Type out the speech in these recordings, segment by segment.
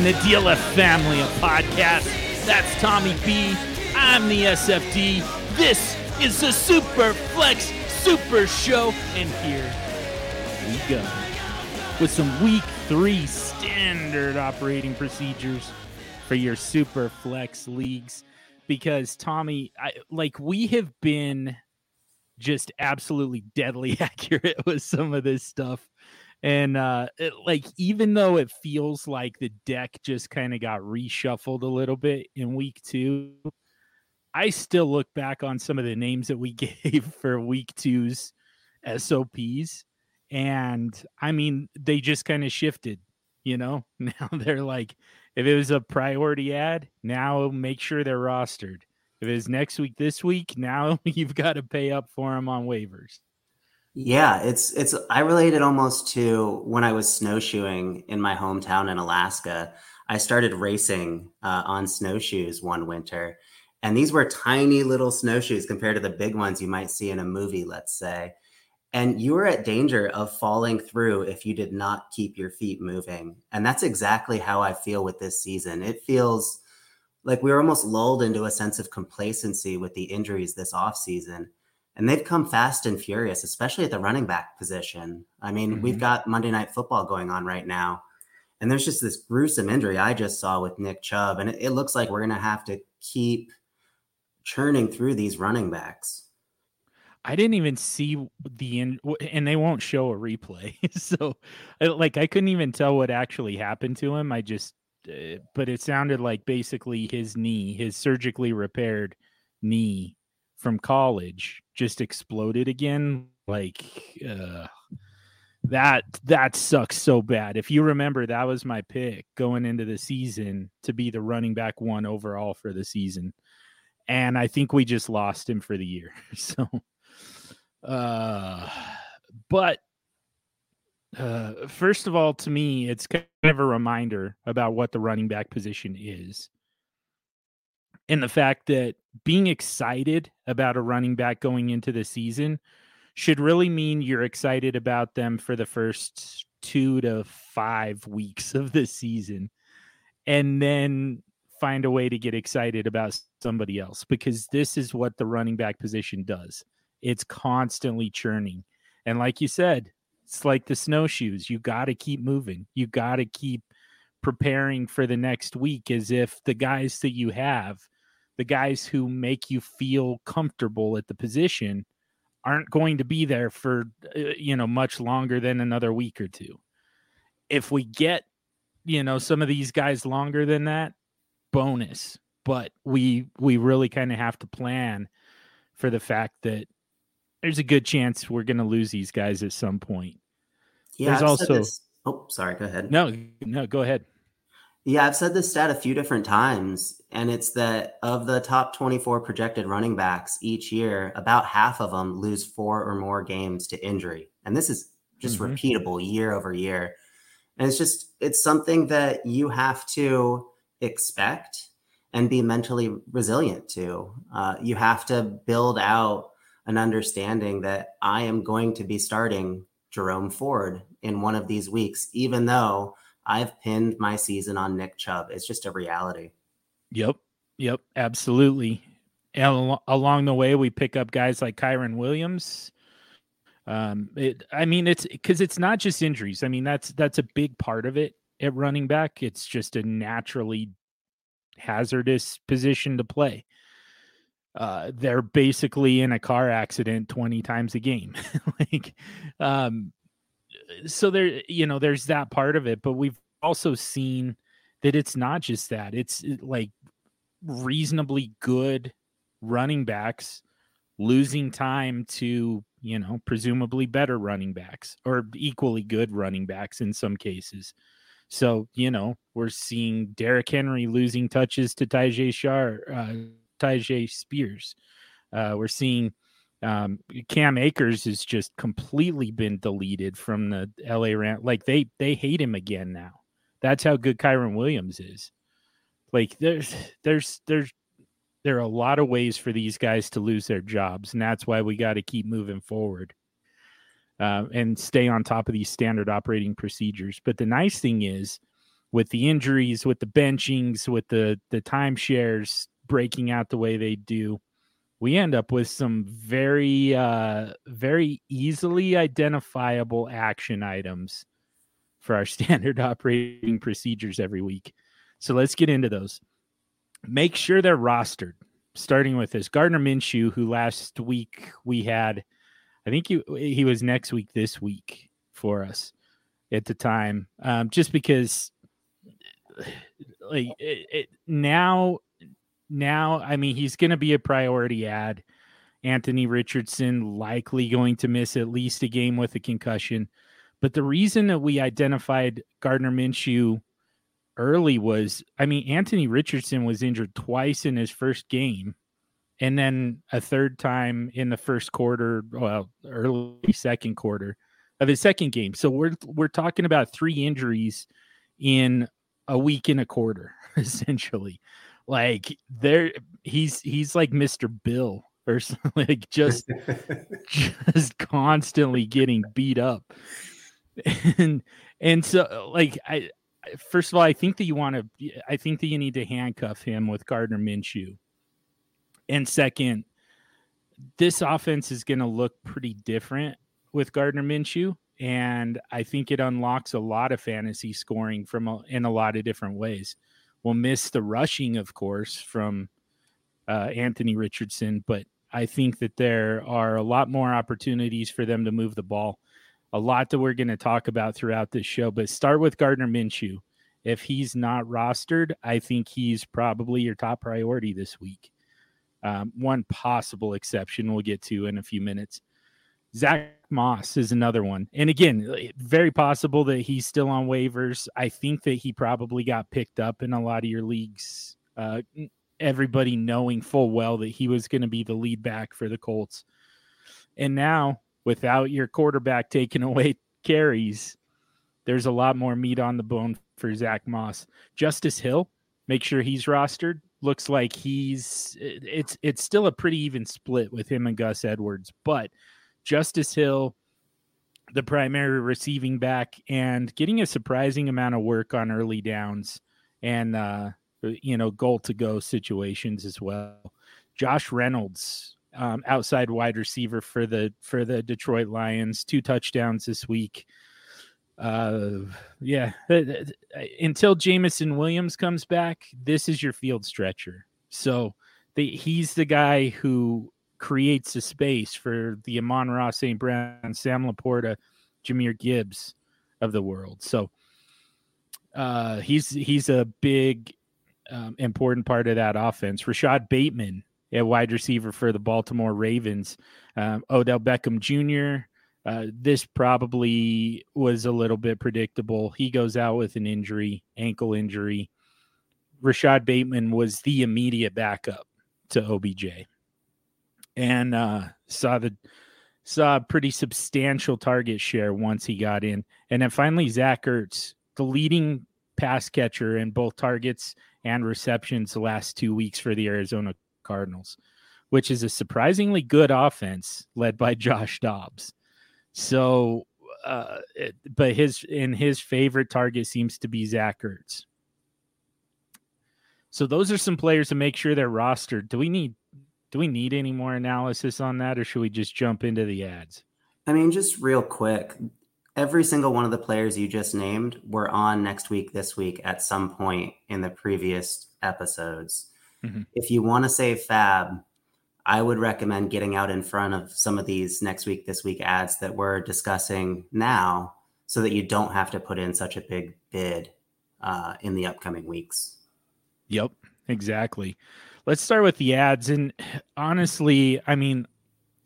And the DLF family of podcasts. That's Tommy B. I'm the SFD. This is the Super Flex Super Show, and here we go with some week three standard operating procedures for your Super Flex leagues. Because Tommy, I, like we have been just absolutely deadly accurate with some of this stuff and uh it, like even though it feels like the deck just kind of got reshuffled a little bit in week two i still look back on some of the names that we gave for week two's sops and i mean they just kind of shifted you know? Now they're like if it was a priority ad now make sure they're rostered. If it's next week this week now you've got to pay up for them on waivers yeah, it's it's I relate it almost to when I was snowshoeing in my hometown in Alaska. I started racing uh, on snowshoes one winter, and these were tiny little snowshoes compared to the big ones you might see in a movie, let's say. And you were at danger of falling through if you did not keep your feet moving. And that's exactly how I feel with this season. It feels like we were almost lulled into a sense of complacency with the injuries this offseason and they've come fast and furious, especially at the running back position. I mean, mm-hmm. we've got Monday Night Football going on right now, and there's just this gruesome injury I just saw with Nick Chubb, and it, it looks like we're going to have to keep churning through these running backs. I didn't even see the in, and they won't show a replay, so like I couldn't even tell what actually happened to him. I just, uh, but it sounded like basically his knee, his surgically repaired knee from college just exploded again like uh, that that sucks so bad. If you remember that was my pick going into the season to be the running back one overall for the season and i think we just lost him for the year so uh but uh first of all to me it's kind of a reminder about what the running back position is and the fact that being excited about a running back going into the season should really mean you're excited about them for the first two to five weeks of the season and then find a way to get excited about somebody else because this is what the running back position does. It's constantly churning. And like you said it's like the snowshoes. You got to keep moving. You got to keep preparing for the next week as if the guys that you have the guys who make you feel comfortable at the position aren't going to be there for uh, you know much longer than another week or two. If we get you know some of these guys longer than that, bonus. But we we really kind of have to plan for the fact that there's a good chance we're going to lose these guys at some point. Yeah, there's I've also. Oh, sorry. Go ahead. No, no, go ahead. Yeah, I've said this stat a few different times, and it's that of the top 24 projected running backs each year, about half of them lose four or more games to injury. And this is just mm-hmm. repeatable year over year. And it's just, it's something that you have to expect and be mentally resilient to. Uh, you have to build out an understanding that I am going to be starting Jerome Ford in one of these weeks, even though I've pinned my season on Nick Chubb. It's just a reality. Yep. Yep. Absolutely. And al- along the way, we pick up guys like Kyren Williams. Um, it, I mean, it's because it's not just injuries. I mean, that's that's a big part of it at running back. It's just a naturally hazardous position to play. Uh, they're basically in a car accident 20 times a game. like, um, so there you know there's that part of it but we've also seen that it's not just that. It's like reasonably good running backs losing time to you know presumably better running backs or equally good running backs in some cases. So you know we're seeing Derrick Henry losing touches to Tyjae Shar uh, Tyjae Spears. Uh, we're seeing um, Cam Akers has just completely been deleted from the LA Ram. Like they they hate him again now. That's how good Kyren Williams is. Like there's there's there's there are a lot of ways for these guys to lose their jobs, and that's why we got to keep moving forward uh, and stay on top of these standard operating procedures. But the nice thing is, with the injuries, with the benchings, with the the timeshares breaking out the way they do, we end up with some very uh very easily identifiable action items for our standard operating procedures every week. So let's get into those. Make sure they're rostered. Starting with this Gardner Minshew, who last week we had, I think he he was next week this week for us at the time, um, just because like it, it, now now I mean he's going to be a priority ad. Anthony Richardson likely going to miss at least a game with a concussion. But the reason that we identified Gardner Minshew early was I mean, Anthony Richardson was injured twice in his first game, and then a third time in the first quarter, well, early second quarter of his second game. So we're we're talking about three injuries in a week and a quarter, essentially. Like there he's he's like Mr. Bill or like just just constantly getting beat up. And and so uh, like I first of all, I think that you want to I think that you need to handcuff him with Gardner Minshew. And second, this offense is going to look pretty different with Gardner Minshew and I think it unlocks a lot of fantasy scoring from a, in a lot of different ways. We'll miss the rushing, of course, from uh, Anthony Richardson, but I think that there are a lot more opportunities for them to move the ball. A lot that we're going to talk about throughout this show, but start with Gardner Minshew. If he's not rostered, I think he's probably your top priority this week. Um, one possible exception we'll get to in a few minutes. Zack Moss is another one. And again, very possible that he's still on waivers. I think that he probably got picked up in a lot of your leagues. Uh, everybody knowing full well that he was going to be the lead back for the Colts. And now, without your quarterback taking away carries, there's a lot more meat on the bone for Zack Moss. Justice Hill, make sure he's rostered. Looks like he's it's it's still a pretty even split with him and Gus Edwards, but Justice Hill, the primary receiving back, and getting a surprising amount of work on early downs and uh, you know goal to go situations as well. Josh Reynolds, um, outside wide receiver for the for the Detroit Lions, two touchdowns this week. Uh, yeah, until Jameson Williams comes back, this is your field stretcher. So the, he's the guy who creates a space for the Amon-Ra St. Brown, Sam LaPorta, Jahmyr Gibbs of the world. So uh, he's he's a big um, important part of that offense. Rashod Bateman, a wide receiver for the Baltimore Ravens. Um, Odell Beckham Jr. Uh, this probably was a little bit predictable. He goes out with an injury, ankle injury. Rashod Bateman was the immediate backup to OBJ and uh, saw the saw a pretty substantial target share once he got in. And then finally, Zach Ertz, the leading pass catcher in both targets and receptions the last two weeks for the Arizona Cardinals, which is a surprisingly good offense led by Josh Dobbs. So, uh, it, but his in his favorite target seems to be Zach Ertz. So those are some players to make sure they're rostered. Do we need do we need any more analysis on that or should we just jump into the ads? I mean, just real quick, every single one of the players you just named were on next week, this week at some point in the previous episodes. Mm-hmm. If you want to save fab, I would recommend getting out in front of some of these next week, this week ads that we're discussing now so that you don't have to put in such a big bid uh, in the upcoming weeks. Yep, exactly let's start with the ads. And honestly i mean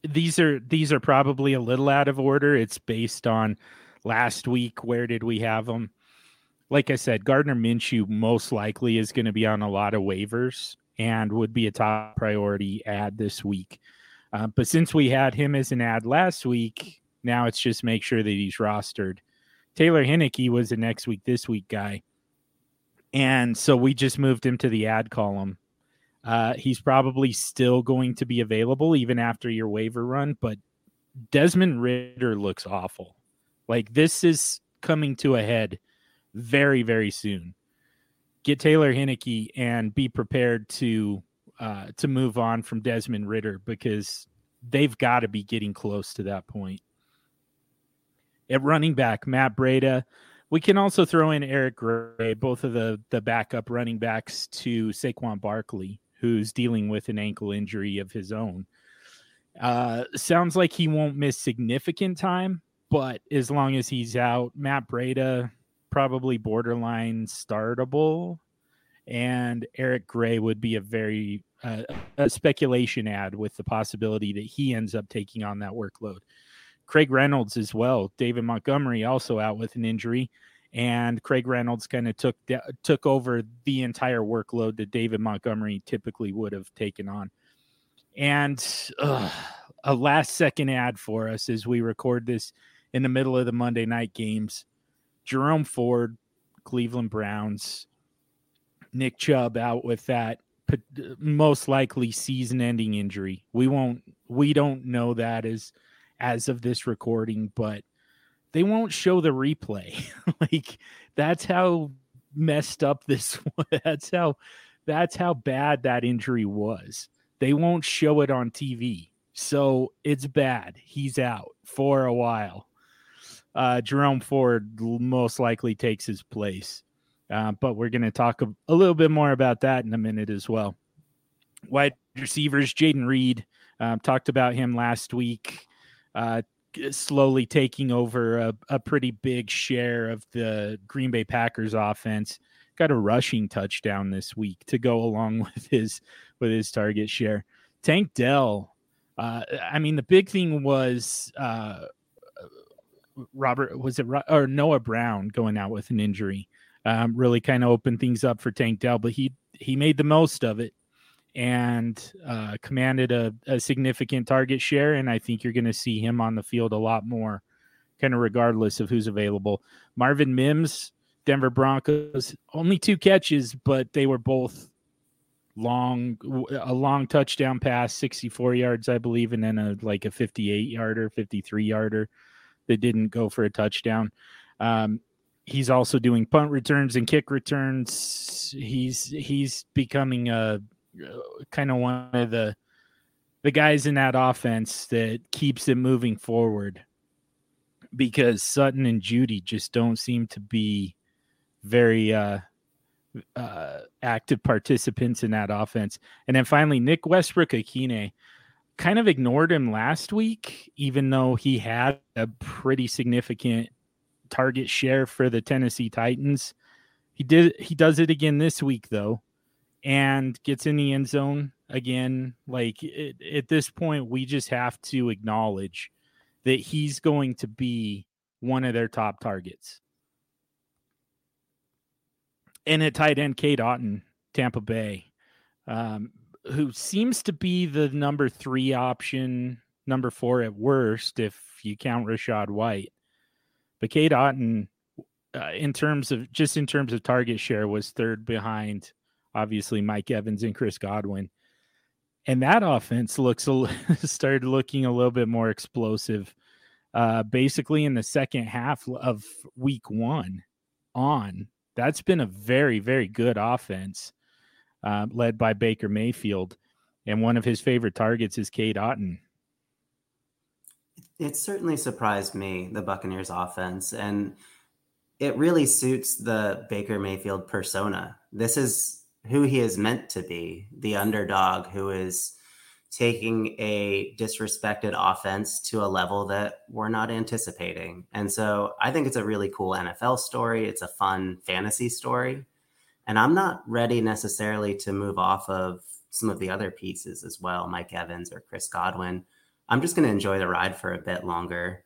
these are these are probably a little out of order. It's based on last week. Where did we have them like i said gardner minshew most likely is going to be on a lot of waivers and would be a top priority ad this week. Uh, but since we had him as an ad last week now it's just make sure that he's rostered. Taylor heinicke was a next week this week guy. And so we just moved him to the ad column uh, he's probably still going to be available even after your waiver run, but Desmond Ridder looks awful. Like this is coming to a head very, very soon. Get Taylor Heinicke and be prepared to uh, to move on from Desmond Ridder because they've got to be getting close to that point. At running back, Matt Breida. We can also throw in Eric Gray, both of the the backup running backs to Saquon Barkley, who's dealing with an ankle injury of his own. Uh, sounds like he won't miss significant time, but as long as he's out, Matt Breida probably borderline startable, and Eric Gray would be a very uh, a speculation ad with the possibility that he ends up taking on that workload. Craig Reynolds as well. David Montgomery also out with an injury, and Craig Reynolds kind of took took over the entire workload that David Montgomery typically would have taken on. And uh, a last second ad for us as we record this in the middle of the Monday night games. Jerome Ford, Cleveland Browns, Nick Chubb out with that most likely season ending injury. We won't we don't know that as as of this recording, but they won't show the replay. like that's how messed up this that's how that's how bad that injury was. They won't show it on TV. So it's bad. He's out for a while. Uh, Jerome Ford most likely takes his place. Uh, but we're going to talk a, a, little bit more about that in a minute as well. Wide receivers, Jayden Reed, um, talked about him last week, uh, slowly taking over a, a, pretty big share of the Green Bay Packers offense. Got a rushing touchdown this week to go along with his with his target share. Tank Dell, uh, I mean, the big thing was uh, Robert was it or Noah Brown going out with an injury um, really kind of opened things up for Tank Dell, but he he made the most of it and uh, commanded a, a, significant target share. And I think you're going to see him on the field a lot more, kind of regardless of who's available. Marvin Mims, Denver Broncos, only two catches, but they were both long, a long touchdown pass, 64 yards, I believe, and then a like a 58 yarder, 53 yarder that didn't go for a touchdown. Um, he's also doing punt returns and kick returns. He's he's becoming a kind of one of the the guys in that offense that keeps it moving forward because Sutton and Jeudy just don't seem to be very uh, uh, active participants in that offense. And then finally, Nick Westbrook-Ikhine kind of ignored him last week, even though he had a pretty significant target share for the Tennessee Titans. He did he does it again this week though and gets in the end zone again. Like it, at this point we just have to acknowledge that he's going to be one of their top targets. And at tight end, Cade Otton, Tampa Bay, um, who seems to be the number three option, number four at worst, if you count Rachaad White. But Cade Otton, uh, in terms of just in terms of target share, was third behind, obviously Mike Evans and Chris Godwin. And that offense looks a, started looking a little bit more explosive. Uh, basically, in the second half of week one, on that's been a very very good offense, uh, led by Baker Mayfield, and one of his favorite targets is Cade Otton it certainly surprised me, the Buccaneers offense. And it really suits the Baker Mayfield persona. This is who he is meant to be the underdog who is taking a disrespected offense to a level that we're not anticipating. And so I think it's a really cool NFL story. It's a fun fantasy story. And I'm not ready necessarily to move off of some of the other pieces as well, Mike Evans or Chris Godwin. I'm just going to enjoy the ride for a bit longer.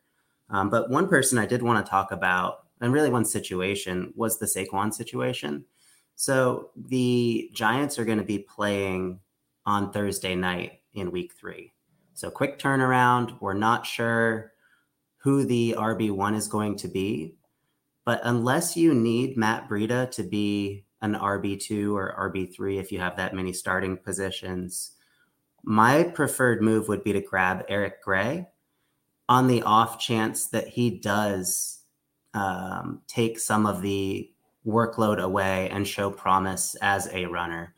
Um, but one person I did want to talk about, and really one situation, was the Saquon situation. So the Giants are going to be playing on Thursday night in week three. So quick turnaround. We're not sure who the RB1 is going to be. But unless you need Matt Breida to be an RB2 or RB3, if you have that many starting positions, my preferred move would be to grab Eric Gray on the off chance that he does um, take some of the workload away and show promise as a runner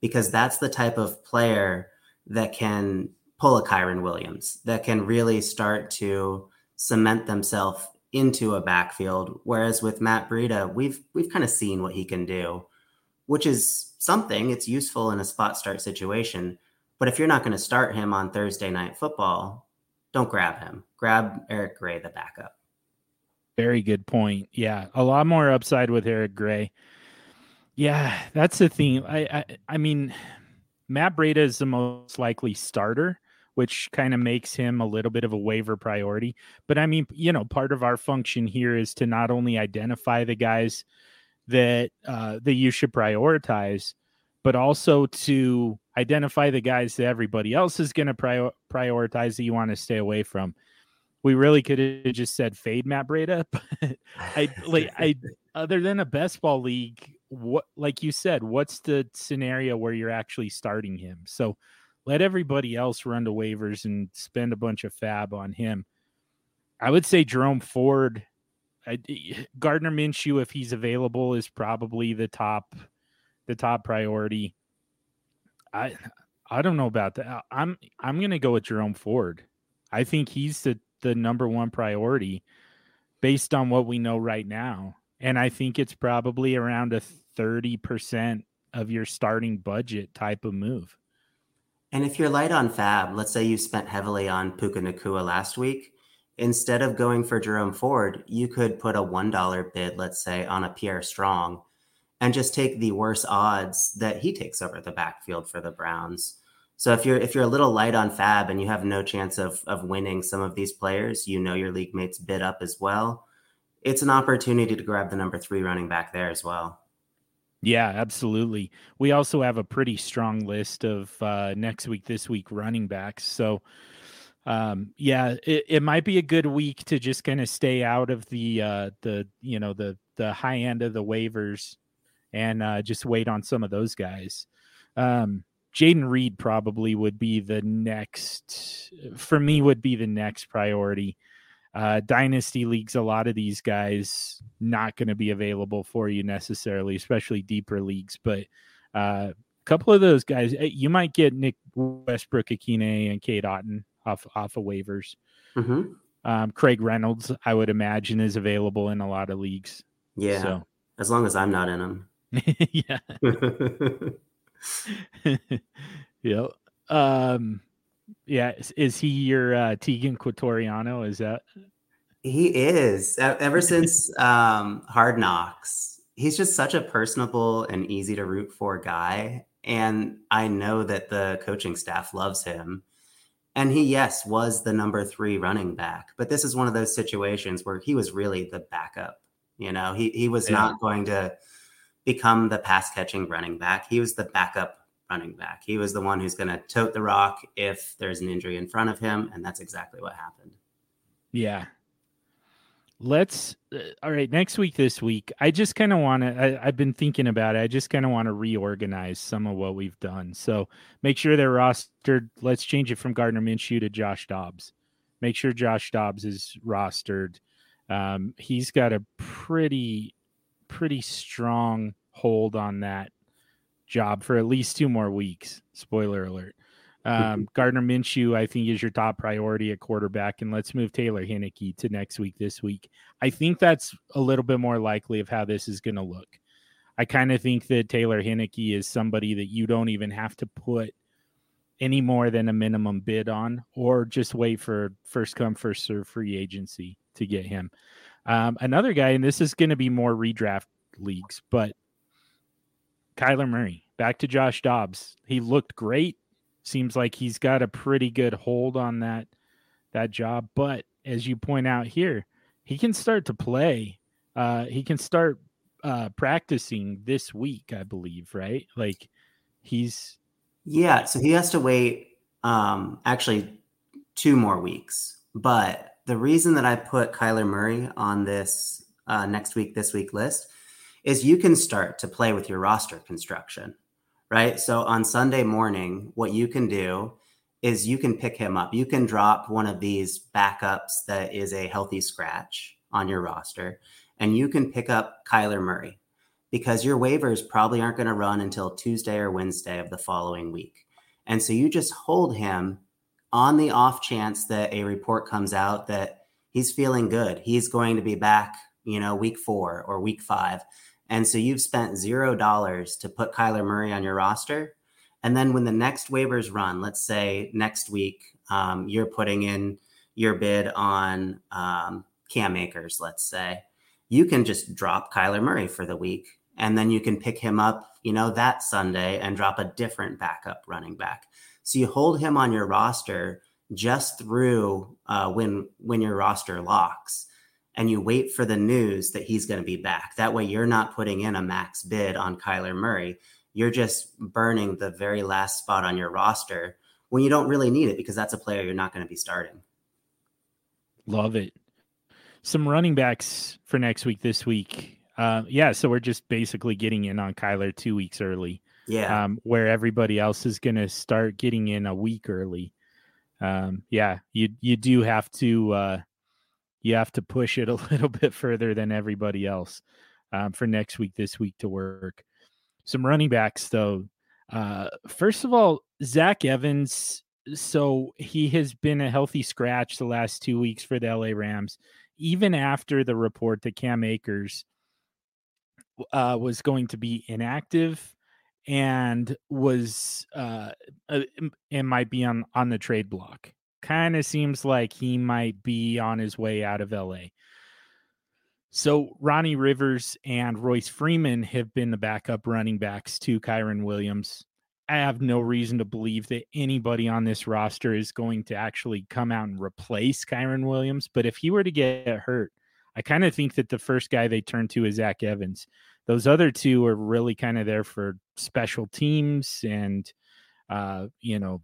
because that's the type of player that can pull a Kyren Williams, that can really start to cement themselves into a backfield. Whereas with Matt Breida, we've we've kind of seen what he can do, which is something. It's useful in a spot start situation. But if you're not going to start him on Thursday night football, don't grab him. Grab Eric Gray, the backup. Very good point. Yeah, a lot more upside with Eric Gray. Yeah, that's the thing. I I, I mean, Matt Breida is the most likely starter, which kind of makes him a little bit of a waiver priority. But I mean, you know, part of our function here is to not only identify the guys that uh, that you should prioritize, but also to identify the guys that everybody else is going to prior- prioritize that you want to stay away from. We really could have just said fade Matt Breida, but I like I other than a best ball league, what like you said, what's the scenario where you're actually starting him? So let everybody else run to waivers and spend a bunch of fab on him. I would say Jerome Ford, I, Gardner Minshew, if he's available, is probably the top, the top priority. I, I don't know about that. I'm, I'm gonna go with Jerome Ford. I think he's the the number one priority based on what we know right now, and I think it's probably around a thirty percent of your starting budget type of move. And if you're light on fab, let's say you spent heavily on Puka Nacua last week, instead of going for Jerome Ford, you could put a $1 bid, let's say, on a Pierre Strong and just take the worst odds that he takes over the backfield for the Browns. So if you're if you're a little light on fab and you have no chance of of winning some of these players, you know your league mates bid up as well. It's an opportunity to grab the number three running back there as well. Yeah, absolutely. We also have a pretty strong list of uh, next week, this week running backs. So, um, yeah, it, it might be a good week to just kind of stay out of the uh, the you know the the high end of the waivers and uh, just wait on some of those guys. Um, Jayden Reed probably would be the next for me would be the next priority uh, dynasty leagues, a lot of these guys not going to be available for you necessarily, especially deeper leagues. But uh, a couple of those guys, eh, you might get Nick Westbrook-Ikhine and Cade Otton off off of waivers. Mm-hmm. Um, Craig Reynolds, I would imagine, is available in a lot of leagues. Yeah, so. as long as I'm not in them. yeah. yep. Um, yeah, is, is he your uh, Teagan Quitoriano? Is that? He is. Ever since um, Hard Knocks, he's just such a personable and easy to root for guy. And I know that the coaching staff loves him. And he, yes, was the number three running back. But this is one of those situations where he was really the backup. You know, he, he was yeah. not going to become the pass catching running back. He was the backup running back. He was the one who's going to tote the rock if there's an injury in front of him, and that's exactly what happened. Yeah. Let's uh, all right. Next week, this week, I just kind of want to. I've been thinking about it. I just kind of want to reorganize some of what we've done. So make sure they're rostered. Let's change it from Gardner Minshew to Josh Dobbs. Make sure Josh Dobbs is rostered. Um, he's got a pretty, pretty strong hold on that job for at least two more weeks. Spoiler alert. Um, Gardner Minshew, I think, is your top priority at quarterback, and let's move Taylor Heinicke to next week. This week, I think that's a little bit more likely of how this is going to look. I kind of think that Taylor Heinicke is somebody that you don't even have to put any more than a minimum bid on, or just wait for first come first serve free agency to get him. Um, another guy, and this is going to be more redraft leagues, but Kyler Murray, back to Josh Dobbs. He looked great. Seems like he's got a pretty good hold on that that job. But as you point out here, he can start to play. Uh, he can start uh, practicing this week, I believe, right? Like he's yeah. So he has to wait um, actually two more weeks. But the reason that I put Kyler Murray on this uh, next week, this week list is you can start to play with your roster construction, right? So on Sunday morning, what you can do is you can pick him up. You can drop one of these backups that is a healthy scratch on your roster, and you can pick up Kyler Murray. because your waivers probably aren't going to run until Tuesday or Wednesday of the following week. And so you just hold him on the off chance that a report comes out that he's feeling good. He's going to be back, you know, week four or week five. And so you've spent zero dollars to put Kyler Murray on your roster. And then when the next waivers run, let's say next week, um, you're putting in your bid on um, Cam Akers, let's say, you can just drop Kyler Murray for the week. And then you can pick him up, you know, that Sunday and drop a different backup running back. So you hold him on your roster just through uh, when when your roster locks and you wait for the news that he's going to be back. That way, you're not putting in a max bid on Kyler Murray. You're just burning the very last spot on your roster when you don't really need it because that's a player you're not going to be starting. Love it. Some running backs for next week, this week. Uh, yeah, so we're just basically getting in on Kyler two weeks early. Yeah. Um, where everybody else is going to start getting in a week early. Um, yeah, you you do have to uh, you have to push it a little bit further than everybody else um, for next week, this week to work. Some running backs, though. Uh, first of all, Zach Evans. So he has been a healthy scratch the last two weeks for the LA Rams, even after the report that Cam Akers uh, was going to be inactive and was uh, uh and might be on on the trade block kind of seems like he might be on his way out of LA. So Ronnie Rivers and Royce Freeman have been the backup running backs to Kyren Williams. I have no reason to believe that anybody on this roster is going to actually come out and replace Kyren Williams. But if he were to get hurt, I kind of think that the first guy they turn to is Zach Evans. Those other two are really kind of there for special teams and, uh, you know,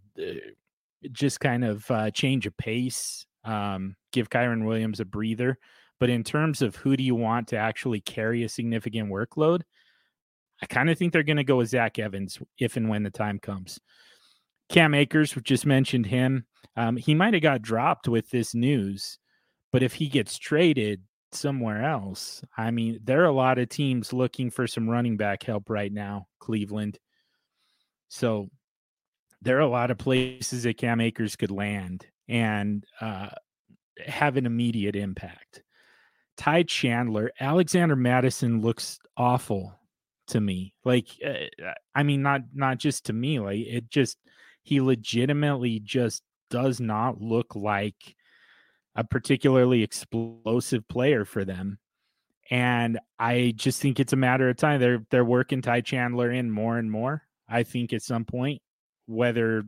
just kind of uh, change a pace, um, give Kyren Williams a breather. But in terms of who do you want to actually carry a significant workload, I kind of think they're going to go with Zach Evans if and when the time comes. Cam Akers, just mentioned him. Um, he might have got dropped with this news, but if he gets traded somewhere else, I mean, there are a lot of teams looking for some running back help right now, Cleveland. So there are a lot of places that Cam Akers could land and uh, have an immediate impact. Ty Chandler, Alexander Mattison looks awful to me. Like, uh, I mean, not not just to me. Like, it just he legitimately just does not look like a particularly explosive player for them. And I just think it's a matter of time. They're they're working Ty Chandler in more and more. I think at some point whether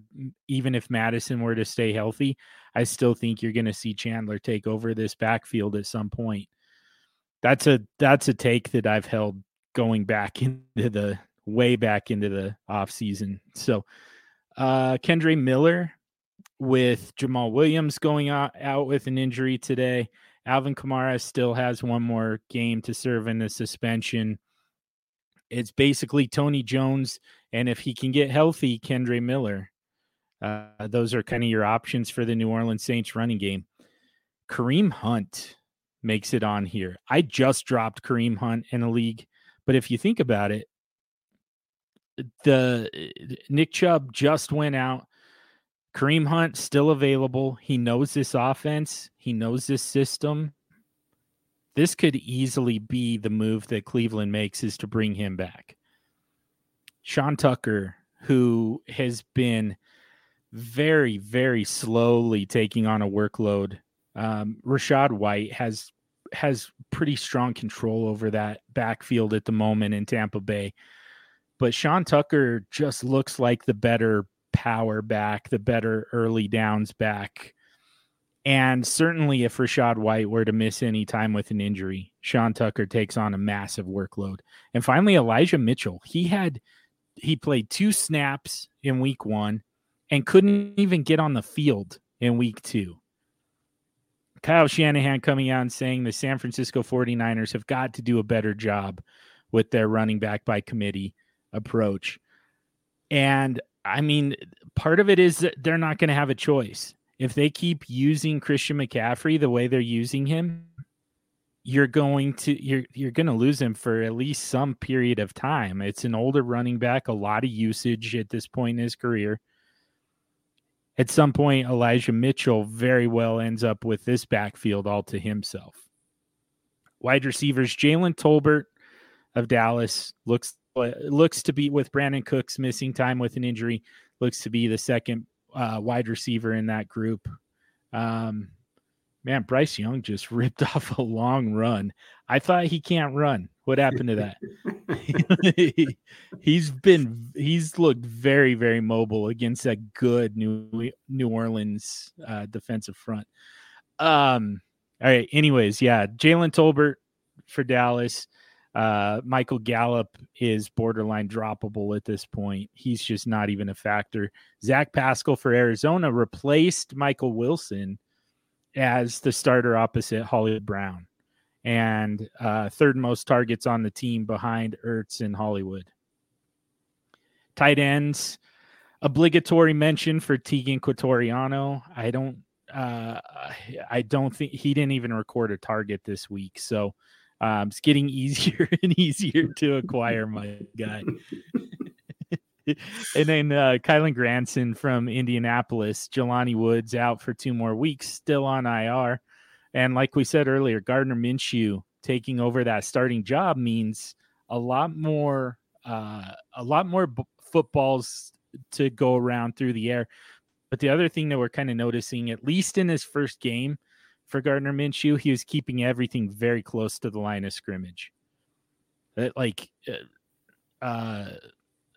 even if Mattison were to stay healthy, I still think you're going to see Chandler take over this backfield at some point. That's a that's a take that I've held going back into the way back into the off season. So uh Kendre Miller with Jamaal Williams going out, out with an injury today. Alvin Kamara still has one more game to serve in the suspension. It's basically Tony Jones and if he can get healthy, Kendre Miller. Uh, those are kind of your options for the New Orleans Saints running game. Kareem Hunt makes it on here. I just dropped Kareem Hunt in a league, but if you think about it, the Nick Chubb just went out. Kareem Hunt still available. He knows this offense. He knows this system. This could easily be the move that Cleveland makes is to bring him back. Sean Tucker, who has been very, very slowly taking on a workload. Um, Rachaad White has has pretty strong control over that backfield at the moment in Tampa Bay. But Sean Tucker just looks like the better power back, the better early downs back. And certainly, if Rachaad White were to miss any time with an injury, Sean Tucker takes on a massive workload. And finally, Elijah Mitchell. He had he played two snaps in week one and couldn't even get on the field in week two. Kyle Shanahan coming out and saying the San Francisco 49ers have got to do a better job with their running back by committee approach. And I mean, part of it is that they're not going to have a choice. If they keep using Christian McCaffrey the way they're using him, you're going to you're you're going to lose him for at least some period of time. It's an older running back, a lot of usage at this point in his career. At some point, Elijah Mitchell very well ends up with this backfield all to himself. Wide receivers, Jalen Tolbert of Dallas looks looks to be with Brandin Cooks missing time with an injury, looks to be the second uh, wide receiver in that group. Um, man, Bryce Young just ripped off a long run. I thought he can't run. What happened to that? he's been he's looked very very mobile against a good New New Orleans uh, defensive front. Um. All right. Anyways, yeah, Jalen Tolbert for Dallas. Uh, Michael Gallup is borderline droppable at this point. He's just not even a factor. Zach Pascal for Arizona replaced Michael Wilson as the starter opposite Hollywood Brown and uh, third most targets on the team behind Ertz and Hollywood. Tight ends, obligatory mention for Teagan Quitoriano. I don't, uh, I don't think he didn't even record a target this week, so um, it's getting easier and easier to acquire my guy. and then uh, Kylen Granson from Indianapolis, Jelani Woods out for two more weeks, still on IR. And like we said earlier, Gardner Minshew taking over that starting job means a lot more, uh, a lot more b- footballs to go around through the air. But the other thing that we're kind of noticing, at least in his first game, for Gardner Minshew, he was keeping everything very close to the line of scrimmage. That like uh, uh,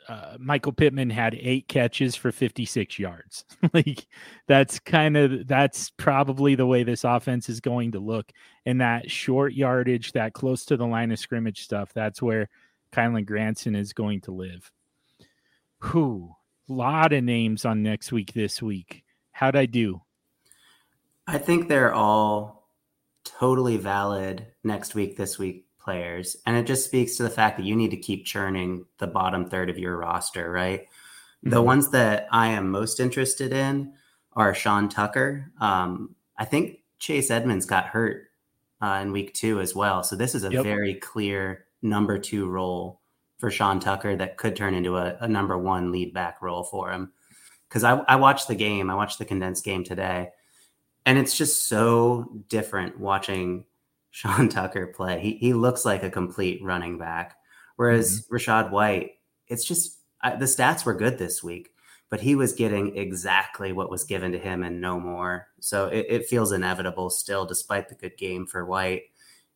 uh, Michael Pittman had eight catches for 56 yards. like that's kind of that's probably the way this offense is going to look. And that short yardage, that close to the line of scrimmage stuff, that's where Kylen Granson is going to live. Who? Lot of names on next week this week. How'd I do? I think they're all totally valid next week, this week players. And it just speaks to the fact that you need to keep churning the bottom third of your roster, right? Mm-hmm. The ones that I am most interested in are Sean Tucker. Um, I think Chase Edmonds got hurt uh, in week two as well. So this is a yep. very clear number two role for Sean Tucker that could turn into a, a number one lead back role for him. Because I, I watched the game, I watched the condensed game today and it's just so different watching Sean Tucker play. He he looks like a complete running back, whereas mm-hmm. Rachaad White, it's just I, the stats were good this week, but he was getting exactly what was given to him and no more. So it, it feels inevitable still, despite the good game for White.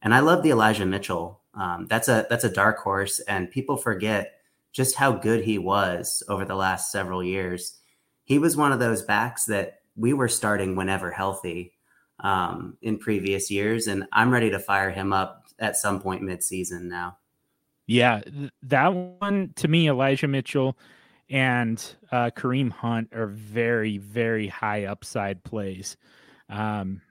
And I love the Elijah Mitchell. Um, that's a that's a dark horse, and people forget just how good he was over the last several years. He was one of those backs that we were starting whenever healthy um, in previous years, and I'm ready to fire him up at some point mid-season now. Yeah, that one to me, Elijah Mitchell and uh, Kareem Hunt are very, very high upside plays. Um,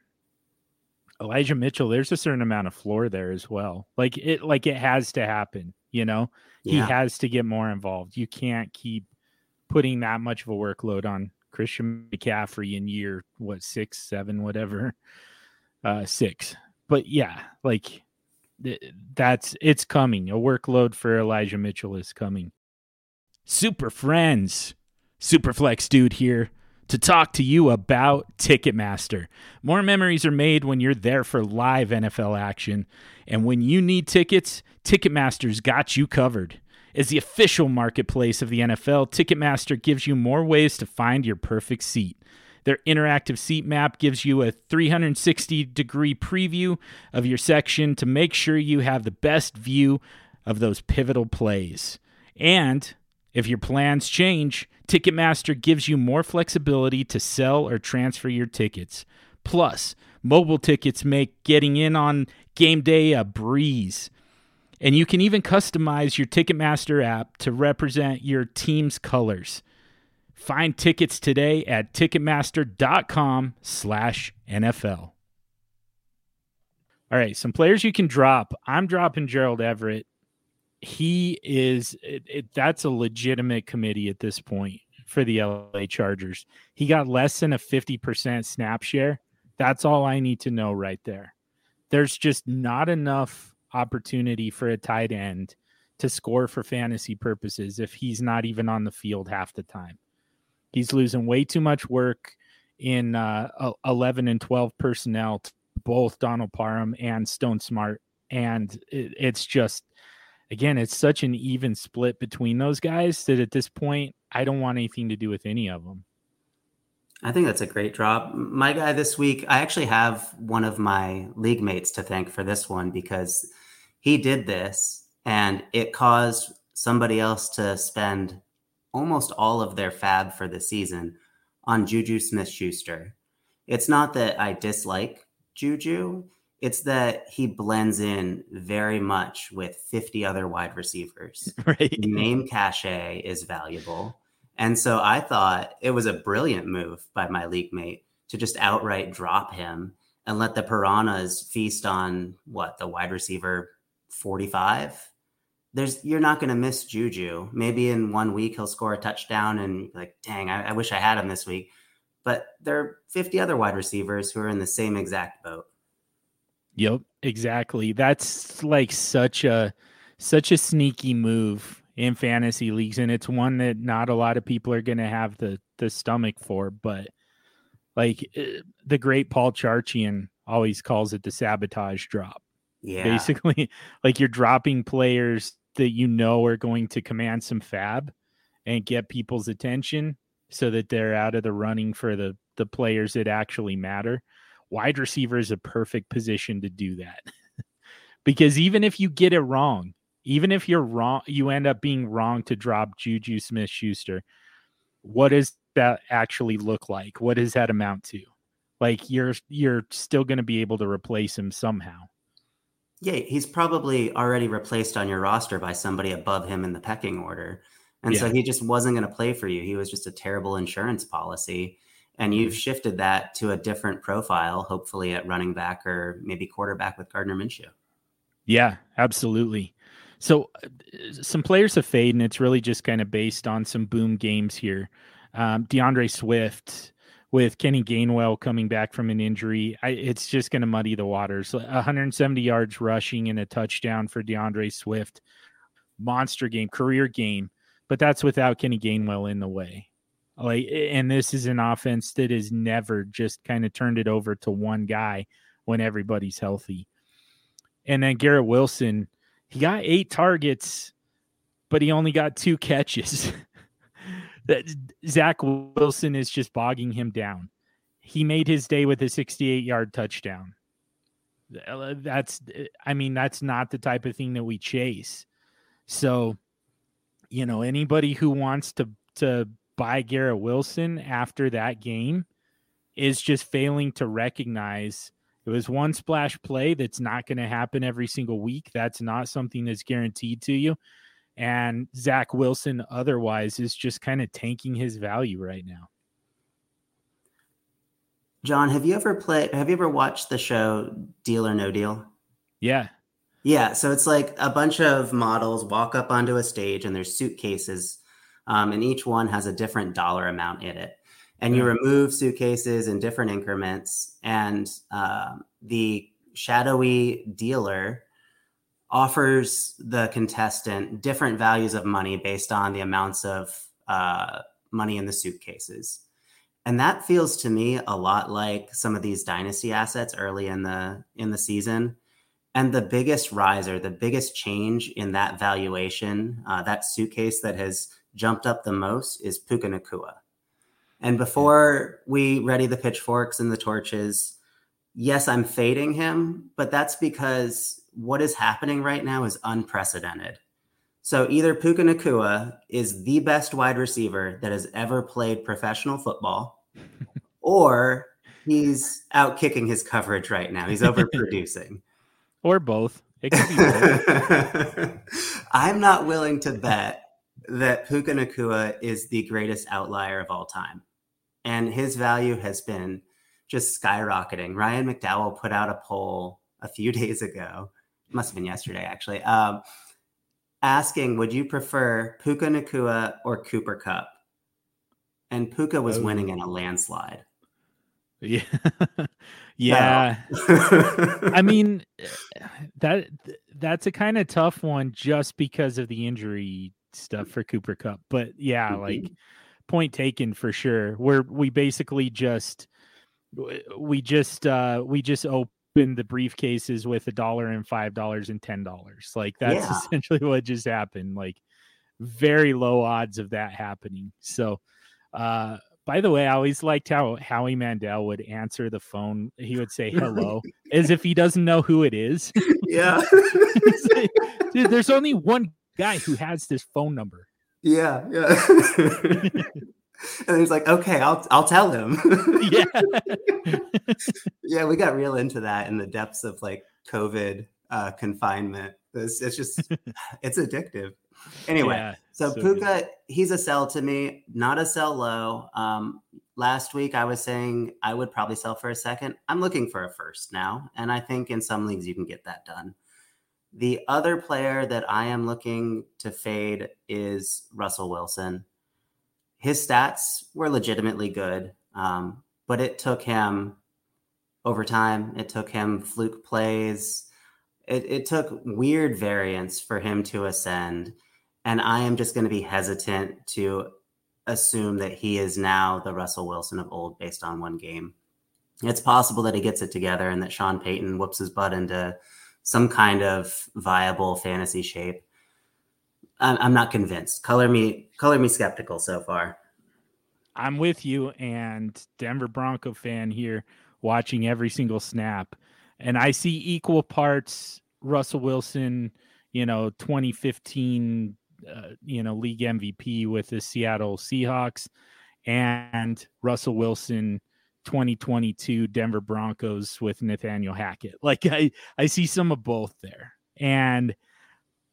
Elijah Mitchell, there's a certain amount of floor there as well. Like it, like it has to happen. You know, yeah. he has to get more involved. You can't keep putting that much of a workload on Christian McCaffrey in year what six, seven, whatever, uh, six. But yeah, like that's it's coming. A workload for Elijah Mitchell is coming. Super friends, Superflex dude here to talk to you about Ticketmaster. More memories are made when you're there for live NFL action, and when you need tickets, Ticketmaster's got you covered. As the official marketplace of the NFL, Ticketmaster gives you more ways to find your perfect seat. Their interactive seat map gives you a 360 degree preview of your section to make sure you have the best view of those pivotal plays. And if your plans change, Ticketmaster gives you more flexibility to sell or transfer your tickets. Plus, mobile tickets make getting in on game day a breeze. And you can even customize your Ticketmaster app to represent your team's colors. Find tickets today at ticketmaster.com/nfl. All right, some players you can drop. I'm dropping Gerald Everett. He is it, it, that's a legitimate committee at this point for the LA Chargers. He got less than a 50% snap share. That's all I need to know right there. there's just not enough opportunity for a tight end to score for fantasy purposes if he's not even on the field half the time. He's losing way too much work in uh, 11 and 12 personnel, both Donald Parham and Stone Smartt. And it, it's just, again, it's such an even split between those guys that at this point, I don't want anything to do with any of them. I think that's a great drop. My guy this week, I actually have one of my league mates to thank for this one because he did this and it caused somebody else to spend almost all of their FAAB for the season on Juju Smith Schuster. It's not that I dislike Juju, it's that he blends in very much with 50 other wide receivers. Right. Name cachet is valuable. And so I thought it was a brilliant move by my league mate to just outright drop him and let the piranhas feast on what the wide receiver 45. There's you're not going to miss Juju. Maybe in one week he'll score a touchdown and like, dang, I, I wish I had him this week. But there are 50 other wide receivers who are in the same exact boat. Yep, exactly. That's like such a such a sneaky move in fantasy leagues, and it's one that not a lot of people are going to have the the stomach for. But like eh, the great Paul Charchian always calls it the sabotage drop. Yeah, basically, like you're dropping players that you know are going to command some FAAB and get people's attention, so that they're out of the running for the the players that actually matter. Wide receiver is a perfect position to do that. because even if you get it wrong, even if you're wrong, you end up being wrong to drop Juju Smith Schuster. What does that actually look like? What does that amount to? Like you're you're still going to be able to replace him somehow. Yeah, he's probably already replaced on your roster by somebody above him in the pecking order. And yeah. so he just wasn't going to play for you. He was just a terrible insurance policy. And you've mm-hmm. shifted that to a different profile, hopefully at running back or maybe quarterback with Gardner Minshew. Yeah, absolutely. So uh, some players have faded, and it's really just kind of based on some boom games here. Um, D'Andre Swift with Kenny Gainwell coming back from an injury, I, it's just going to muddy the waters. 170 yards rushing and a touchdown for D'Andre Swift. Monster game, career game, but that's without Kenny Gainwell in the way. Like, and this is an offense that has never just kind of turned it over to one guy when everybody's healthy. And then Garrett Wilson he got eight targets, but he only got two catches. that Zach Wilson is just bogging him down. He made his day with a 68 yard touchdown. That's, I mean, that's not the type of thing that we chase. So, you know, anybody who wants to to buy Garrett Wilson after that game is just failing to recognize it was one splash play that's not going to happen every single week. That's not something that's guaranteed to you. And Zach Wilson, otherwise, is just kind of tanking his value right now. John, have you ever played? Have you ever watched the show Deal or No Deal? Yeah. Yeah. So it's like a bunch of models walk up onto a stage and there's suitcases, um, and each one has a different dollar amount in it and you remove suitcases in different increments and uh, the shadowy dealer offers the contestant different values of money based on the amounts of uh, money in the suitcases. And that feels to me a lot like some of these dynasty assets early in the in the season. And the biggest riser the biggest change in that valuation uh, that suitcase that has jumped up the most is puka nacua and before we ready the pitchforks and the torches, yes, I'm fading him, but that's because what is happening right now is unprecedented. So either Puka Nacua is the best wide receiver that has ever played professional football, or he's out kicking his coverage right now. He's overproducing. or both. both. I'm not willing to bet that Puka Nacua is the greatest outlier of all time and his value has been just skyrocketing. Ryan McDowell put out a poll a few days ago, must have been yesterday actually, um, asking, "Would you prefer Puka Nacua or Cooper Kupp? And Puka was oh. winning in a landslide. Yeah. yeah. I mean that that's a kind of tough one just because of the injury stuff for Cooper Kupp. But yeah, mm-hmm. like point taken for sure. Where we basically just we just uh we just opened the briefcases with a dollar and five dollars and ten dollars. Like that's yeah. essentially what just happened. Like very low odds of that happening. So uh by the way, I always liked how Howie Mandel would answer the phone. He would say hello as if he doesn't know who it is. Yeah. like, Dude, there's only one guy who has this phone number. Yeah, yeah. And he's like, okay, I'll I'll tell him. yeah. yeah, we got real into that in the depths of like COVID uh, confinement. It's, it's just it's addictive. Anyway, yeah, so, so Puka, good. he's a sell to me, not a sell low. Um, last week I was saying I would probably sell for a second. I'm looking for a first now, and I think in some leagues you can get that done. The other player that I am looking to fade is Russell Wilson. His stats were legitimately good, um, but it took him over time. It took him fluke plays. It, it took weird variance for him to ascend. And I am just going to be hesitant to assume that he is now the Russell Wilson of old based on one game. It's possible that he gets it together and that Sean Payton whoops his butt into some kind of viable fantasy shape. I'm, not convinced. Color me, color me skeptical so far. I'm with you, and Denver Bronco fan here, watching every single snap, and I see equal parts Russell Wilson, you know, 2015 uh, you know, league MVP with the Seattle Seahawks and Russell Wilson 2022 Denver Broncos with Nathaniel Hackett. Like I I see some of both there. And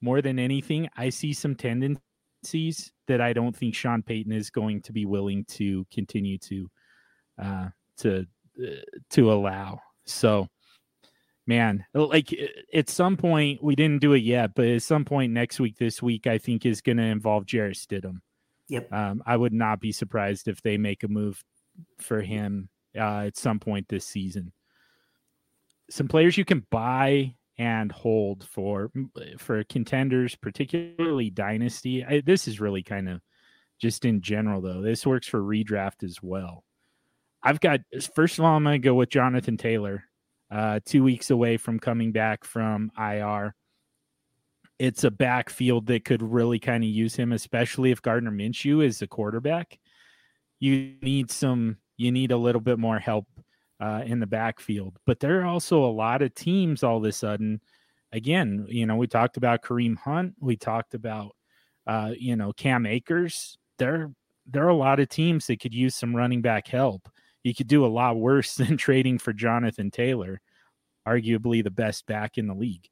more than anything, I see some tendencies that I don't think Sean Payton is going to be willing to continue to uh to uh, to allow. So man, like at some point we didn't do it yet, but at some point next week, this week, I think is going to involve Jarrett Stidham. Yep. Um, I would not be surprised if they make a move for him uh, at some point this season. Some players you can buy and hold for for contenders, particularly dynasty. I, this is really kind of just in general though. This works for redraft as well. I've got first of all, I'm going to go with Jonathan Taylor uh, two weeks away from coming back from IR. It's a backfield that could really kind of use him, especially if Gardner Minshew is the quarterback. You need some, you need a little bit more help uh, in the backfield. But there are also a lot of teams all of a sudden. Again, you know, we talked about Kareem Hunt, we talked about, uh, you know, Cam Akers. There, there are a lot of teams that could use some running back help you could do a lot worse than trading for Jonathan Taylor, arguably the best back in the league.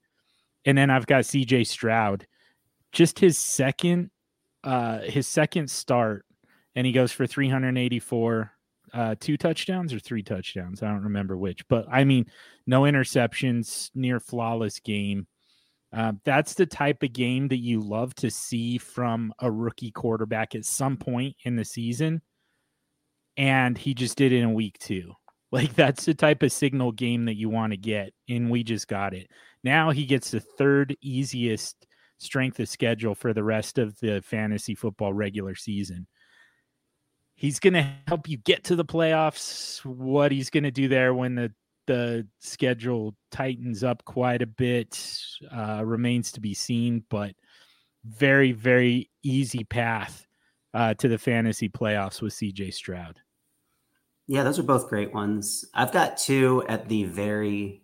And then I've got CJ Stroud, just his second uh his second start and he goes for 384 uh two touchdowns or three touchdowns. I don't remember which, but I mean no interceptions, near flawless game. Uh, that's the type of game that you love to see from a rookie quarterback at some point in the season and he just did it in week two. Like that's the type of signal game that you want to get, and we just got it. Now he gets the third easiest strength of schedule for the rest of the fantasy football regular season. He's going to help you get to the playoffs. What he's going to do there when the the schedule tightens up quite a bit uh, remains to be seen, but very very easy path uh, to the fantasy playoffs with CJ Stroud. Yeah, those are both great ones. I've got two at the very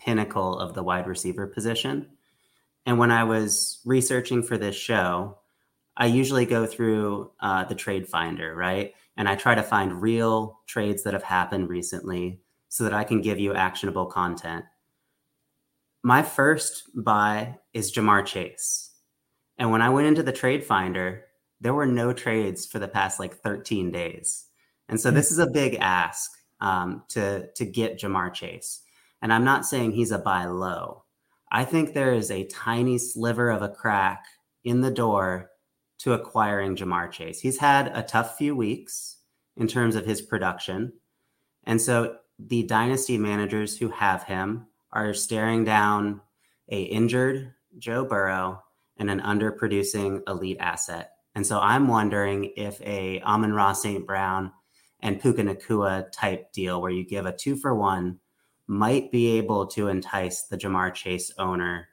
pinnacle of the wide receiver position. And when I was researching for this show, I usually go through uh, the trade finder, right? And I try to find real trades that have happened recently so that I can give you actionable content. My first buy is Ja'Marr Chase. And when I went into the trade finder, there were no trades for the past like 13 days. And so this is a big ask um, to to get Ja'Marr Chase. And I'm not saying he's a buy low. I think there is a tiny sliver of a crack in the door to acquiring Ja'Marr Chase. He's had a tough few weeks in terms of his production. And so the dynasty managers who have him are staring down a injured Joe Burrow and an underproducing elite asset. And so I'm wondering if a Amon-Ra St. Brown and Puka Nacua type deal where you give a two for one might be able to entice the Jamar Chase owner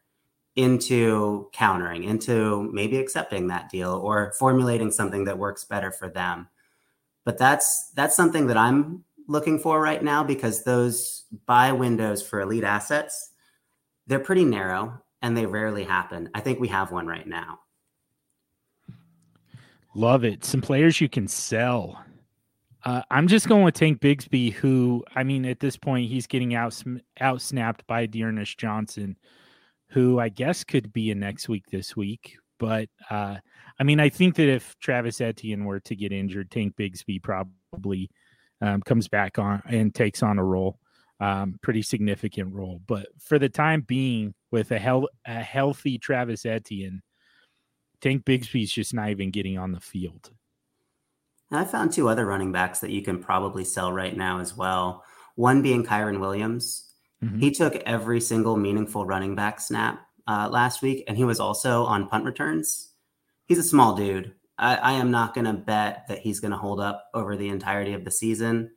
into countering, into maybe accepting that deal or formulating something that works better for them. But that's that's something that I'm looking for right now because those buy windows for elite assets, they're pretty narrow and they rarely happen. I think we have one right now. Love it. Some players you can sell. Uh, I'm just going with Tank Bigsby, who I mean, at this point, he's getting out out snapped by D'Ernest Johnson, who I guess could be a next week this week. But uh, I mean, I think that if Travis Etienne were to get injured, Tank Bigsby probably um, comes back on and takes on a role, um, pretty significant role. But for the time being, with a, hel- a healthy Travis Etienne, Tank Bigsby's just not even getting on the field. I found two other running backs that you can probably sell right now as well. One being Kyren Williams. Mm-hmm. He took every single meaningful running back snap uh, last week, and he was also on punt returns. He's a small dude. I, I am not going to bet that he's going to hold up over the entirety of the season.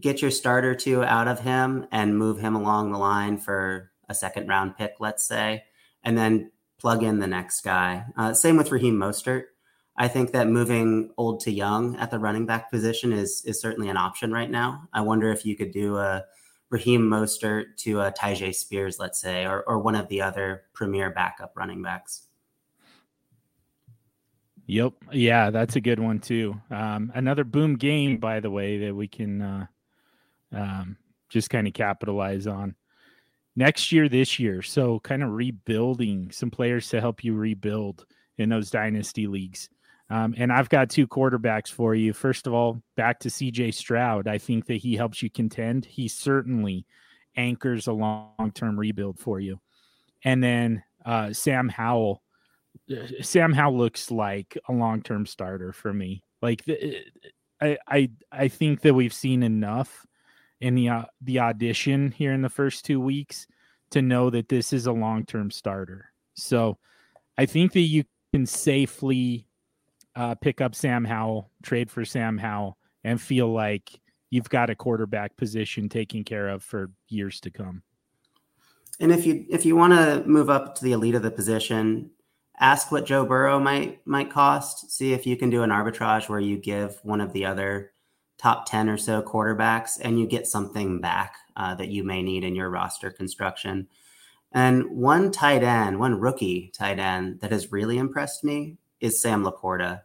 Get your starter two out of him and move him along the line for a second round pick, let's say, and then plug in the next guy. Uh, same with Raheem Mostert. I think that moving old to young at the running back position is is certainly an option right now. I wonder if you could do a Raheem Mostert to a Tyjae Spears, let's say, or, or one of the other premier backup running backs. Yep. Yeah, that's a good one too. Um, another boom game, by the way, that we can uh, um, just kind of capitalize on next year, this year. So, kind of rebuilding some players to help you rebuild in those dynasty leagues. Um, and I've got two quarterbacks for you. First of all, back to CJ Stroud. I think that he helps you contend. He certainly anchors a long term rebuild for you. And then uh, Sam Howell. Uh, Sam Howell looks like a long term starter for me. Like the, I, I, I think that we've seen enough in the uh, the audition here in the first two weeks to know that this is a long term starter. So I think that you can safely uh, pick up Sam Howell, trade for Sam Howell, and feel like you've got a quarterback position taken care of for years to come. And if you if you want to move up to the elite of the position, ask what Joe Burrow might might cost. See if you can do an arbitrage where you give one of the other top ten or so quarterbacks, and you get something back uh, that you may need in your roster construction. And one tight end, one rookie tight end that has really impressed me is Sam LaPorta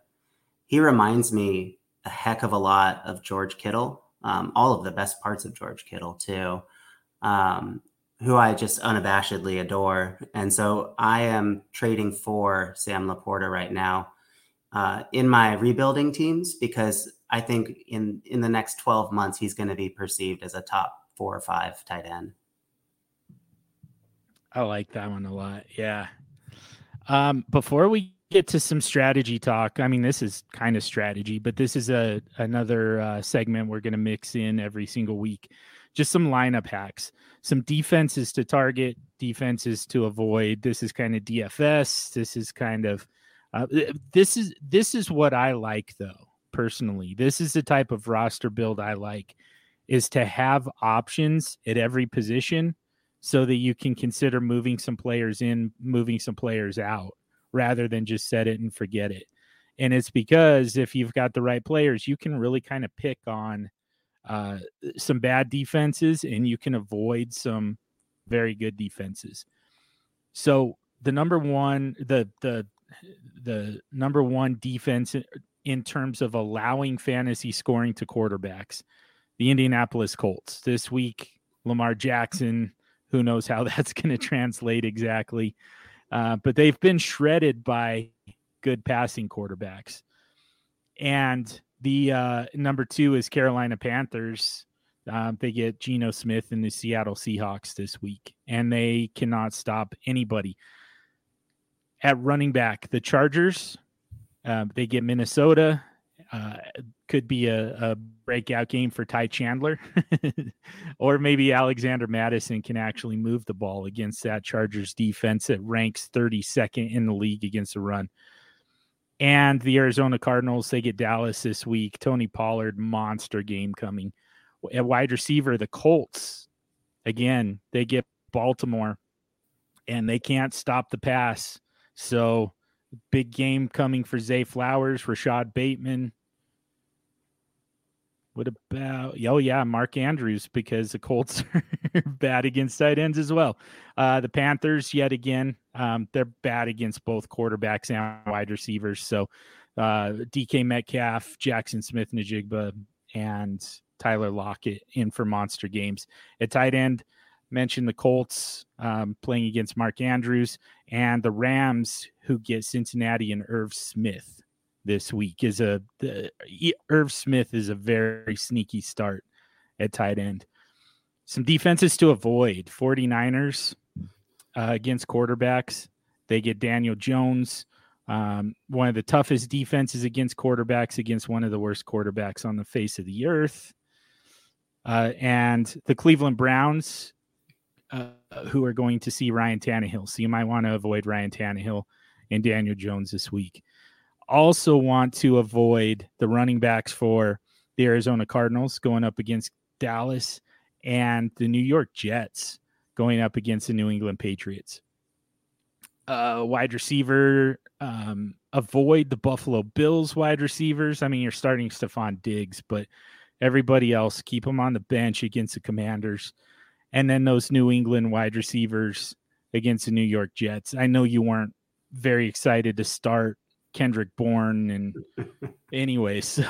he reminds me a heck of a lot of George Kittle, um, all of the best parts of George Kittle too, um, who I just unabashedly adore. And so I am trading for Sam LaPorta right now uh, in my rebuilding teams because I think in in the next 12 months he's going to be perceived as a top four or five tight end. I like that one a lot. Yeah. Um, before we get to some strategy talk. I mean, this is kind of strategy, but this is a another uh, segment we're going to mix in every single week. Just some lineup hacks, some defenses to target, defenses to avoid. This is kind of DFS. This is kind of uh, this is this is what I like though personally. This is the type of roster build I like is to have options at every position so that you can consider moving some players in, moving some players out rather than just set it and forget it. And it's because if you've got the right players, you can really kind of pick on uh, some bad defenses and you can avoid some very good defenses. So the number one, the the the number one defense in terms of allowing fantasy scoring to quarterbacks, the Indianapolis Colts. This week, Lamar Jackson, who knows how that's going to translate exactly. Uh, but they've been shredded by good passing quarterbacks. And the uh, number two is Carolina Panthers. Uh, they get Geno Smith and the Seattle Seahawks this week, and they cannot stop anybody. At running back, the Chargers, uh, they get Minnesota. Uh, could be a, a breakout game for Ty Chandler, or maybe Alexander Mattison can actually move the ball against that Chargers defense that ranks 32nd in the league against the run. And the Arizona Cardinals, they get Dallas this week. Tony Pollard, monster game coming. At wide receiver, the Colts, again, they get Baltimore and they can't stop the pass. So, big game coming for Zay Flowers, Rashod Bateman, what about? Oh yeah, Mark Andrews because the Colts are bad against tight ends as well. Uh, the Panthers yet again, um, they're bad against both quarterbacks and wide receivers. So uh, DK Metcalf, Jackson Smith-Njigba, and Tyler Lockett in for monster games at tight end. Mentioned the Colts um, playing against Mark Andrews and the Rams who get Cincinnati and Irv Smith this week is a the, Irv Smith is a very sneaky start at tight end. Some defenses to avoid 49ers uh, against quarterbacks. They get Daniel Jones, um, one of the toughest defenses against quarterbacks, against one of the worst quarterbacks on the face of the earth. Uh, and the Cleveland Browns, uh, who are going to see Ryan Tannehill. So you might want to avoid Ryan Tannehill and Daniel Jones this week also want to avoid the running backs for the Arizona Cardinals going up against Dallas and the New York Jets going up against the New England Patriots. Uh, wide receiver, um, avoid the Buffalo Bills wide receivers. I mean, you're starting Stefon Diggs, but everybody else, keep them on the bench against the Commanders. And then those New England wide receivers against the New York Jets. I know you weren't very excited to start Kendrick Bourne. And anyways, so,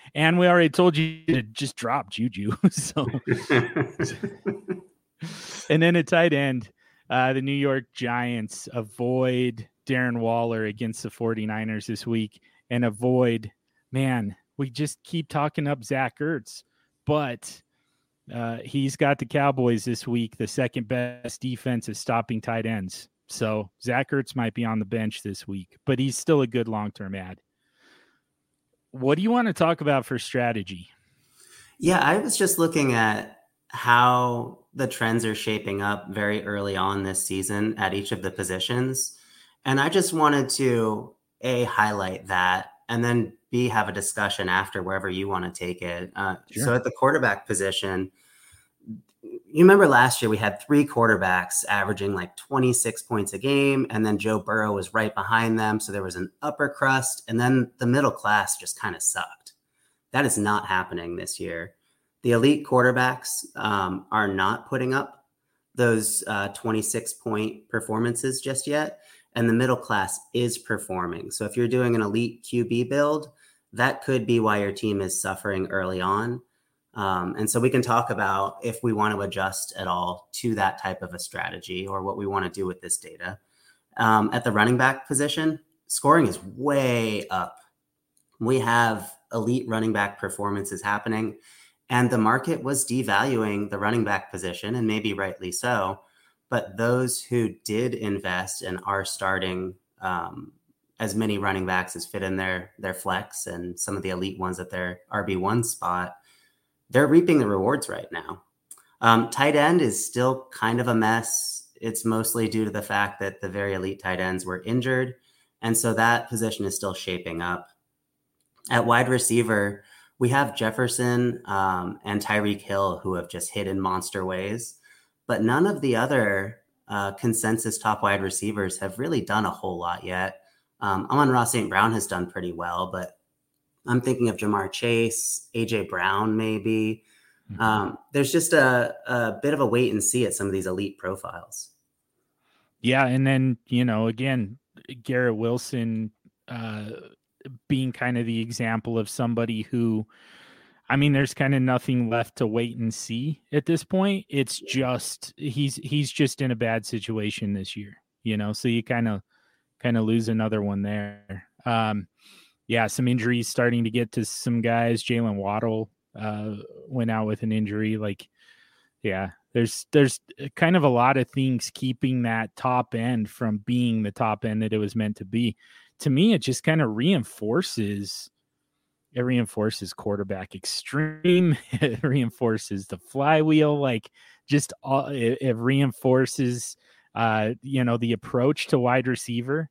and we already told you to just drop Juju. so, and then a tight end, uh, the New York Giants avoid Darren Waller against the 49ers this week and avoid, man, we just keep talking up Zach Ertz, but uh, he's got the Cowboys this week, the second best defense is stopping tight ends. So Zach Ertz might be on the bench this week, but he's still a good long term ad. What do you want to talk about for strategy? Yeah, I was just looking at how the trends are shaping up very early on this season at each of the positions. And I just wanted to A, highlight that, and then B, have a discussion after wherever you want to take it. Uh, sure. So at the quarterback position, you remember last year we had three quarterbacks averaging like 26 points a game, and then Joe Burrow was right behind them. So there was an upper crust, and then the middle class just kind of sucked. That is not happening this year. The elite quarterbacks um, are not putting up those uh, 26 point performances just yet, and the middle class is performing. So if you're doing an elite QB build, that could be why your team is suffering early on. Um, and so we can talk about if we want to adjust at all to that type of a strategy or what we want to do with this data. Um, at the running back position, scoring is way up. We have elite running back performances happening, and the market was devaluing the running back position, and maybe rightly so. But those who did invest and are starting um, as many running backs as fit in their their flex and some of the elite ones at their RB one spot they're reaping the rewards right now. Um, tight end is still kind of a mess. It's mostly due to the fact that the very elite tight ends were injured. And so that position is still shaping up. At wide receiver, we have Jefferson um, and Tyreek Hill who have just hit in monster ways, but none of the other uh, consensus top wide receivers have really done a whole lot yet. Um, Amon-Ra St. Brown has done pretty well, but I'm thinking of Ja'Marr Chase, AJ Brown, maybe. Mm-hmm. Um, there's just a, a bit of a wait and see at some of these elite profiles. Yeah, and then you know, again, Garrett Wilson uh, being kind of the example of somebody who, I mean, there's kind of nothing left to wait and see at this point. It's just he's he's just in a bad situation this year, you know. So you kind of kind of lose another one there. Um, yeah, some injuries starting to get to some guys. Jaylen Waddle uh, went out with an injury. Like, yeah, there's there's uh, kind of a lot of things keeping that top end from being the top end that it was meant to be. To me, it just kind of reinforces it reinforces quarterback extreme. It reinforces the flywheel. Like just all it, it reinforces uh you know the approach to wide receiver.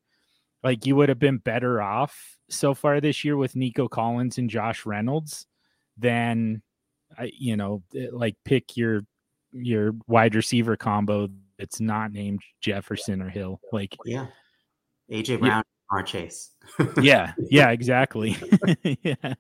Like you would have been better off so far this year with Nico Collins and Josh Reynolds than I you know eh, like pick your your wide receiver combo that's not named Jefferson or Hill. Like yeah. AJ Brown our chase. yeah, yeah, exactly. yeah.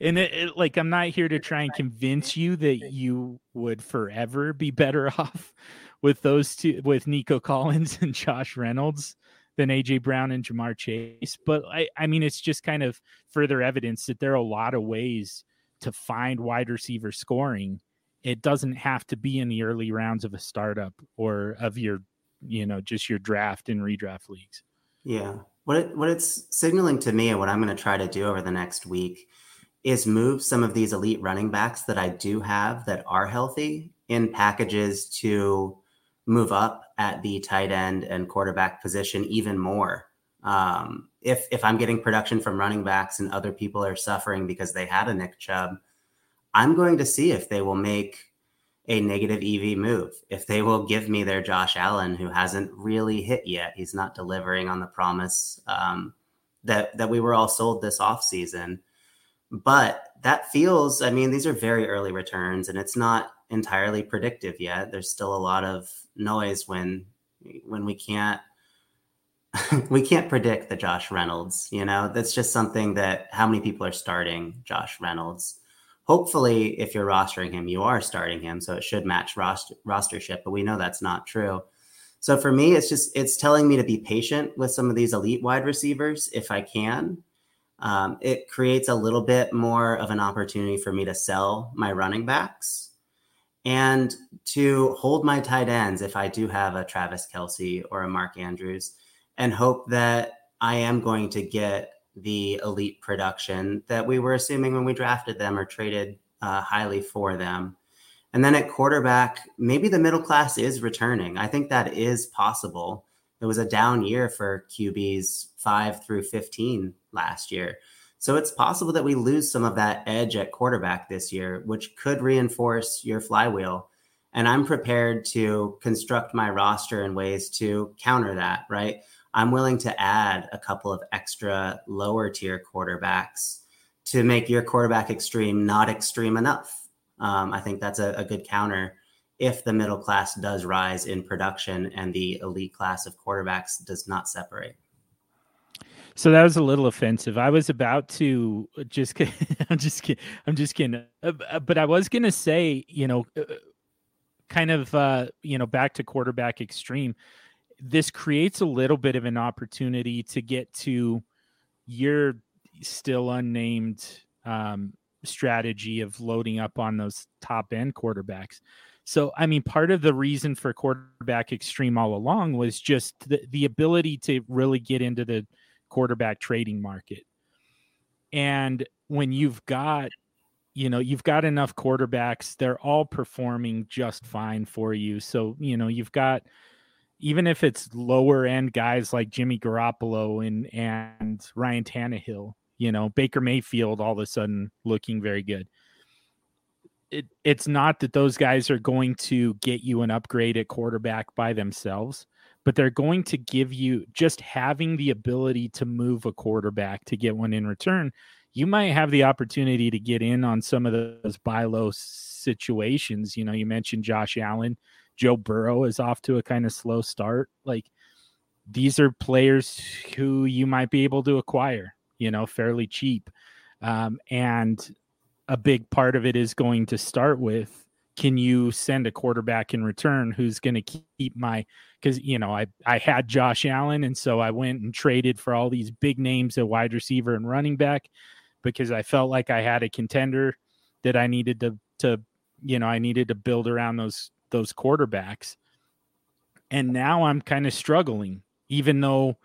And it, it, like I'm not here to try and convince you that you would forever be better off with those two with Nico Collins and Josh Reynolds than AJ Brown and Ja'Marr Chase. But I, I mean it's just kind of further evidence that there are a lot of ways to find wide receiver scoring. It doesn't have to be in the early rounds of a startup or of your, you know, just your draft and redraft leagues. Yeah. What it, what it's signaling to me and what I'm going to try to do over the next week is move some of these elite running backs that I do have that are healthy in packages to move up at the tight end and quarterback position even more. Um, if if I'm getting production from running backs and other people are suffering because they had a Nick Chubb, I'm going to see if they will make a negative EV move. If they will give me their Josh Allen, who hasn't really hit yet, he's not delivering on the promise um, that that we were all sold this offseason. But that feels, I mean, these are very early returns, and it's not entirely predictive yet. There's still a lot of noise when when we can't we can't predict the Josh Reynolds. You know, that's just something that how many people are starting Josh Reynolds hopefully if you're rostering him you are starting him so it should match roster rostership but we know that's not true so for me it's just it's telling me to be patient with some of these elite wide receivers if i can um, it creates a little bit more of an opportunity for me to sell my running backs and to hold my tight ends if i do have a travis Kelce or a mark andrews and hope that i am going to get the elite production that we were assuming when we drafted them or traded uh, highly for them. And then at quarterback, maybe the middle class is returning. I think that is possible. It was a down year for QBs 5 through 15 last year. So it's possible that we lose some of that edge at quarterback this year, which could reinforce your flywheel. And I'm prepared to construct my roster in ways to counter that, right? I'm willing to add a couple of extra lower tier quarterbacks to make your quarterback extreme not extreme enough. Um, I think that's a, a good counter if the middle class does rise in production and the elite class of quarterbacks does not separate. So that was a little offensive. I was about to just, I'm just kidding. I'm just kidding. But I was going to say, you know, uh, kind of, uh, you know, back to quarterback extreme this creates a little bit of an opportunity to get to your still unnamed um, strategy of loading up on those top end quarterbacks. So, I mean, part of the reason for quarterback extreme all along was just the, the ability to really get into the quarterback trading market. And when you've got, you know, you've got enough quarterbacks, they're all performing just fine for you. So, you know, you've got even if it's lower end guys like Jimmy Garoppolo and and Ryan Tannehill, you know, Baker Mayfield all of a sudden looking very good. It, it's not that those guys are going to get you an upgrade at quarterback by themselves, but they're going to give you just having the ability to move a quarterback to get one in return. You might have the opportunity to get in on some of those buy low situations. You know, you mentioned Josh Allen Joe Burrow is off to a kind of slow start. Like these are players who you might be able to acquire, you know, fairly cheap. Um, and a big part of it is going to start with can you send a quarterback in return who's going to keep my because you know I I had Josh Allen and so I went and traded for all these big names at wide receiver and running back because I felt like I had a contender that I needed to to you know I needed to build around those those quarterbacks. And now I'm kind of struggling, even though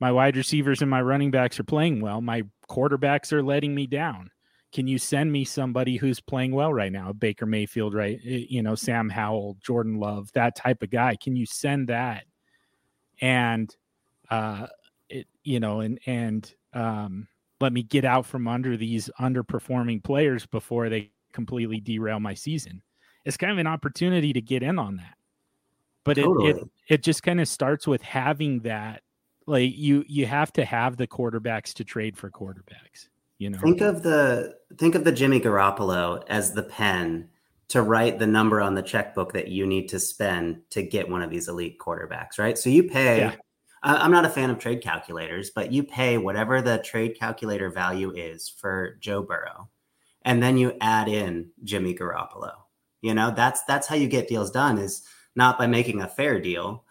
my wide receivers and my running backs are playing well. My quarterbacks are letting me down. Can you send me somebody who's playing well right now? Baker Mayfield, right? You know, Sam Howell, Jordan Love, that type of guy. Can you send that? And, uh, it, you know, and, and, um, let me get out from under these underperforming players before they completely derail my season. It's kind of an opportunity to get in on that. But totally. it, it it just kind of starts with having that like you you have to have the quarterbacks to trade for quarterbacks. You know, think of the think of the Jimmy Garoppolo as the pen to write the number on the checkbook that you need to spend to get one of these elite quarterbacks, right? So you pay. Yeah. I'm not a fan of trade calculators, but you pay whatever the trade calculator value is for Joe Burrow, and then you add in Jimmy Garoppolo. You know, that's that's how you get deals done. Is not by making a fair deal,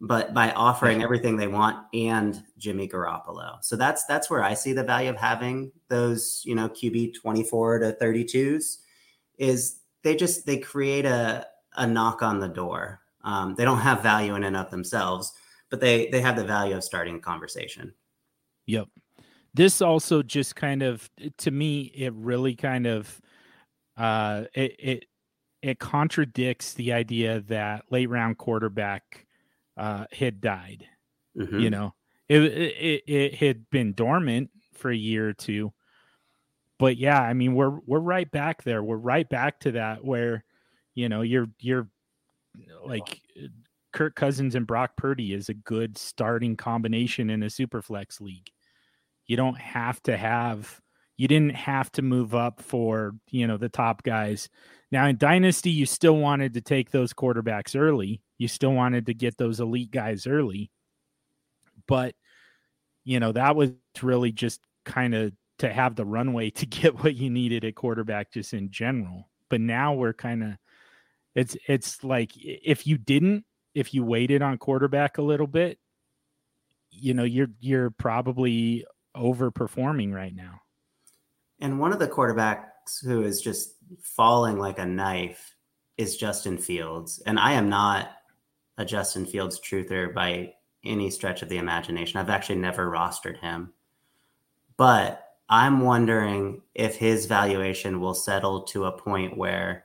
but by offering everything they want and Jimmy Garoppolo. So that's that's where I see the value of having those, you know, QB 24 to 32s is they just they create a a knock on the door. Um, they don't have value in and of themselves, but they they have the value of starting a conversation. Yep. This also just kind of to me it really kind of uh it it it contradicts the idea that late round quarterback uh, had died. Mm-hmm. You know, it, it it had been dormant for a year or two, but yeah, I mean, we're we're right back there. We're right back to that where, you know, you're you're like Kirk Cousins and Brock Purdy is a good starting combination in a super flex league. You don't have to have you didn't have to move up for, you know, the top guys. Now in Dynasty, you still wanted to take those quarterbacks early. You still wanted to get those elite guys early. But, you know, that was really just kind of to have the runway to get what you needed at quarterback just in general. But now we're kind of it's it's like if you didn't, if you waited on quarterback a little bit, you know, you're you're probably overperforming right now. And one of the quarterbacks who is just falling like a knife is Justin Fields. And I am not a Justin Fields truther by any stretch of the imagination. I've actually never rostered him. But I'm wondering if his valuation will settle to a point where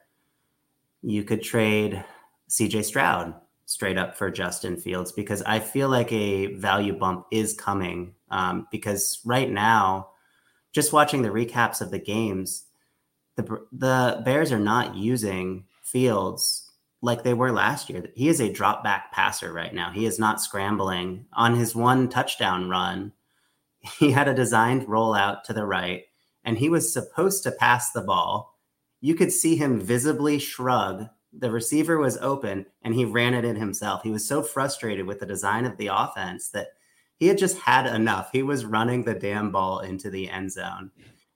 you could trade CJ Stroud straight up for Justin Fields because I feel like a value bump is coming. Um, because right now, just watching the recaps of the games, the the Bears are not using Fields like they were last year. He is a drop back passer right now. He is not scrambling on his one touchdown run. He had a designed rollout to the right, and he was supposed to pass the ball. You could see him visibly shrug. The receiver was open, and he ran it in himself. He was so frustrated with the design of the offense that he had just had enough. He was running the damn ball into the end zone.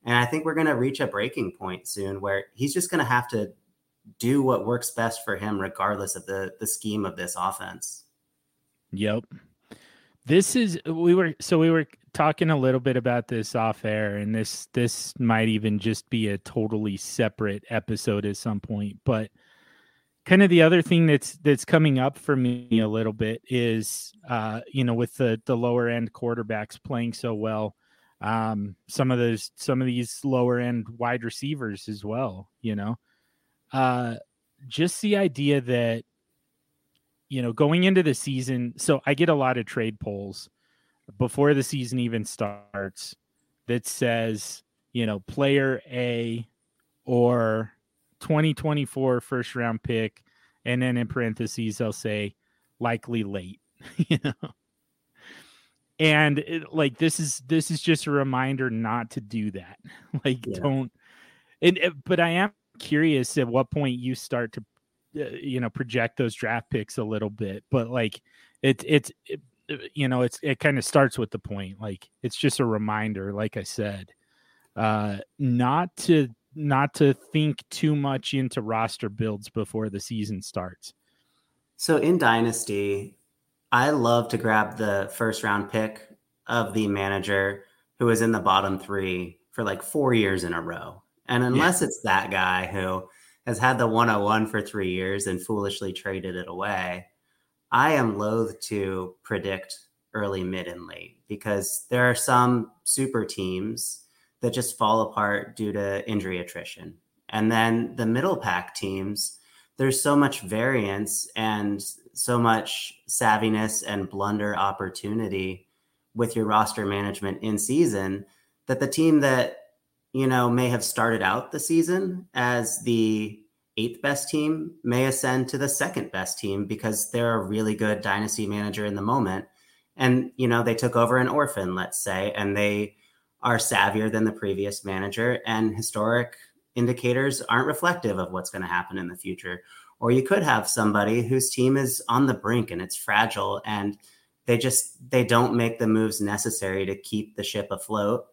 And I think we're going to reach a breaking point soon where he's just going to have to do what works best for him, regardless of the, the scheme of this offense. Yep. This is we were so we were talking a little bit about this off air, and this this might even just be a totally separate episode at some point. But kind of the other thing that's that's coming up for me a little bit is uh, you know with the the lower end quarterbacks playing so well um, some of those some of these lower end wide receivers as well you know? Uh, just the idea that you know going into the season so i get a lot of trade polls before the season even starts that says you know player a or 2024 first round pick and then in parentheses they'll say likely late. You know? And it, like this is this is just a reminder not to do that. Like yeah. don't and eh, but i am curious at what point you start to uh, you know project those draft picks a little bit but like it, it's it, you know it's it kind of starts with the point. Like it's just a reminder like i said uh not to not to think too much into roster builds before the season starts so in dynasty I love to grab the first round pick of the manager who was in the bottom three for like four years in a row. And unless yeah. it's that guy who has had the 101 for three years and foolishly traded it away, I am loath to predict early, mid, and late because there are some super teams that just fall apart due to injury attrition. And then the middle pack teams, there's so much variance and so much savviness and blunder opportunity with your roster management in season that the team that you know may have started out the season as the eighth best team may ascend to the second best team because they're a really good dynasty manager in the moment and you know they took over an orphan let's say and they are savvier than the previous manager and historic indicators aren't reflective of what's going to happen in the future. Or you could have somebody whose team is on the brink and it's fragile and they just they don't make the moves necessary to keep the ship afloat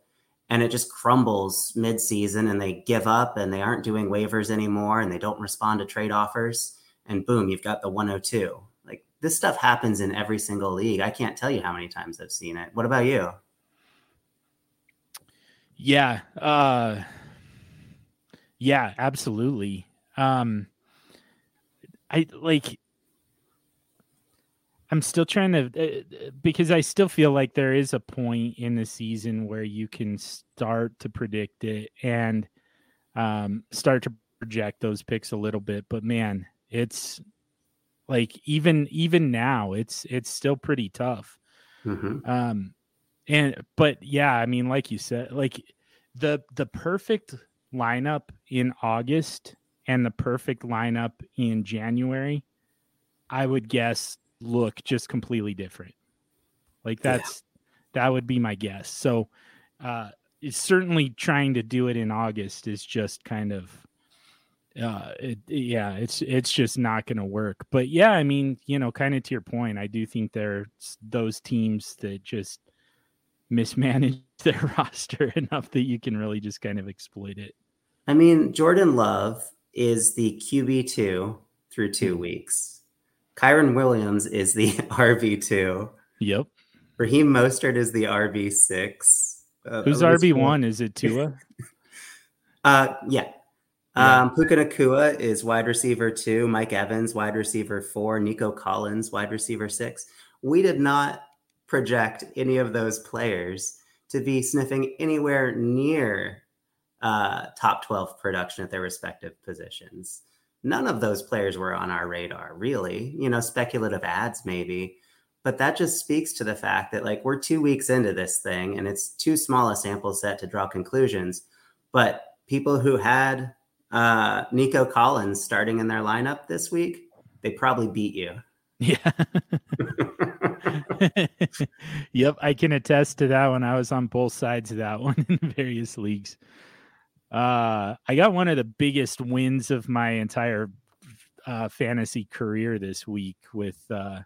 and it just crumbles mid-season and they give up and they aren't doing waivers anymore and they don't respond to trade offers and boom you've got the 102 like this stuff happens in every single league. I can't tell you how many times i've seen it. What about you yeah uh yeah absolutely um i like I'm still trying to uh, because I still feel like there is a point in the season where you can start to predict it and um, start to project those picks a little bit. But man, it's like even even now, it's it's still pretty tough. Mm-hmm. Um, and but yeah, I mean, like you said, like the the perfect lineup in August and the perfect lineup in January, I would guess look just completely different. Like that's yeah. that would be my guess. So uh it's certainly trying to do it in August is just kind of uh it, yeah, it's it's just not going to work. But yeah, I mean, you know, kind of to your point, I do think there's those teams that just mismanage their roster enough that you can really just kind of exploit it. I mean, Jordan Love is the QB2 through 2 mm-hmm. weeks Kyren Williams is the RB2. Yep. Raheem Mostert is the RB6. Uh, Who's RB1? Is it Tua? uh, yeah. yeah. Um, Puka Nacua is wide receiver two. Mike Evans, wide receiver four. Nico Collins, wide receiver six. We did not project any of those players to be sniffing anywhere near uh, top 12 production at their respective positions none of those players were on our radar, really. You know, speculative ads maybe. But that just speaks to the fact that like we're two weeks into this thing and it's too small a sample set to draw conclusions. But people who had uh, Nico Collins starting in their lineup this week, they probably beat you. Yeah. yep, I can attest to that one. I was on both sides of that one in various leagues. Uh, I got one of the biggest wins of my entire uh, fantasy career this week with uh,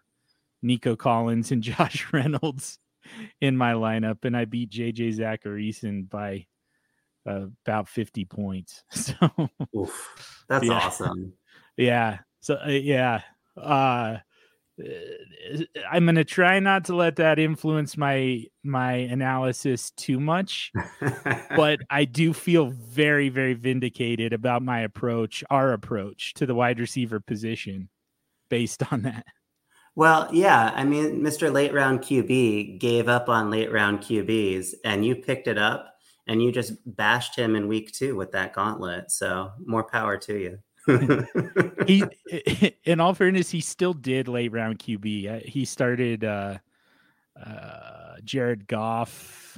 Nico Collins and Josh Reynolds in my lineup, and I beat JJ Zachariason by uh, about 50 points. So Oof, that's yeah. awesome. Yeah. So, uh, yeah. Uh, Uh, I'm going to try not to let that influence my my analysis too much, but I do feel very very vindicated about my approach, our approach to the wide receiver position based on that. Well, yeah, I mean, Mr. Late Round QB gave up on late round QBs and you picked it up and you just bashed him in week 2 with that gauntlet. So, more power to you he, in all fairness, he still did late round QB. Uh, he started uh, uh, Jared Goff.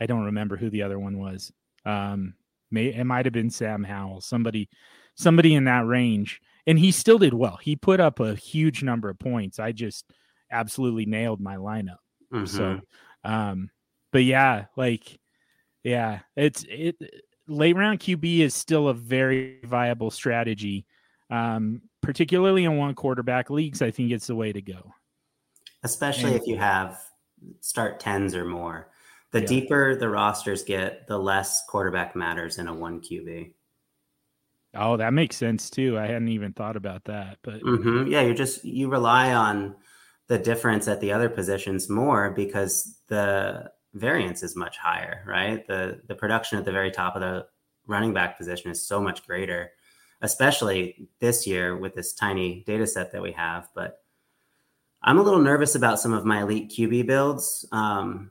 I don't remember who the other one was. Um, may it might have been Sam Howell, somebody, somebody in that range, and he still did well. He put up a huge number of points. I just absolutely nailed my lineup. Mm-hmm. So, um, but yeah, like, yeah, it's it late round QB is still a very viable strategy, um, particularly in one quarterback leagues. I think it's the way to go, especially and, if you have start tens or more. The yeah. deeper the rosters get, the less quarterback matters in a one QB. Oh, that makes sense too. I hadn't even thought about that, but mm-hmm. yeah, you just you rely on the difference at the other positions more because the variance is much higher, right? The the production at the very top of the running back position is so much greater, especially this year with this tiny data set that we have. But I'm a little nervous about some of my elite QB builds, um,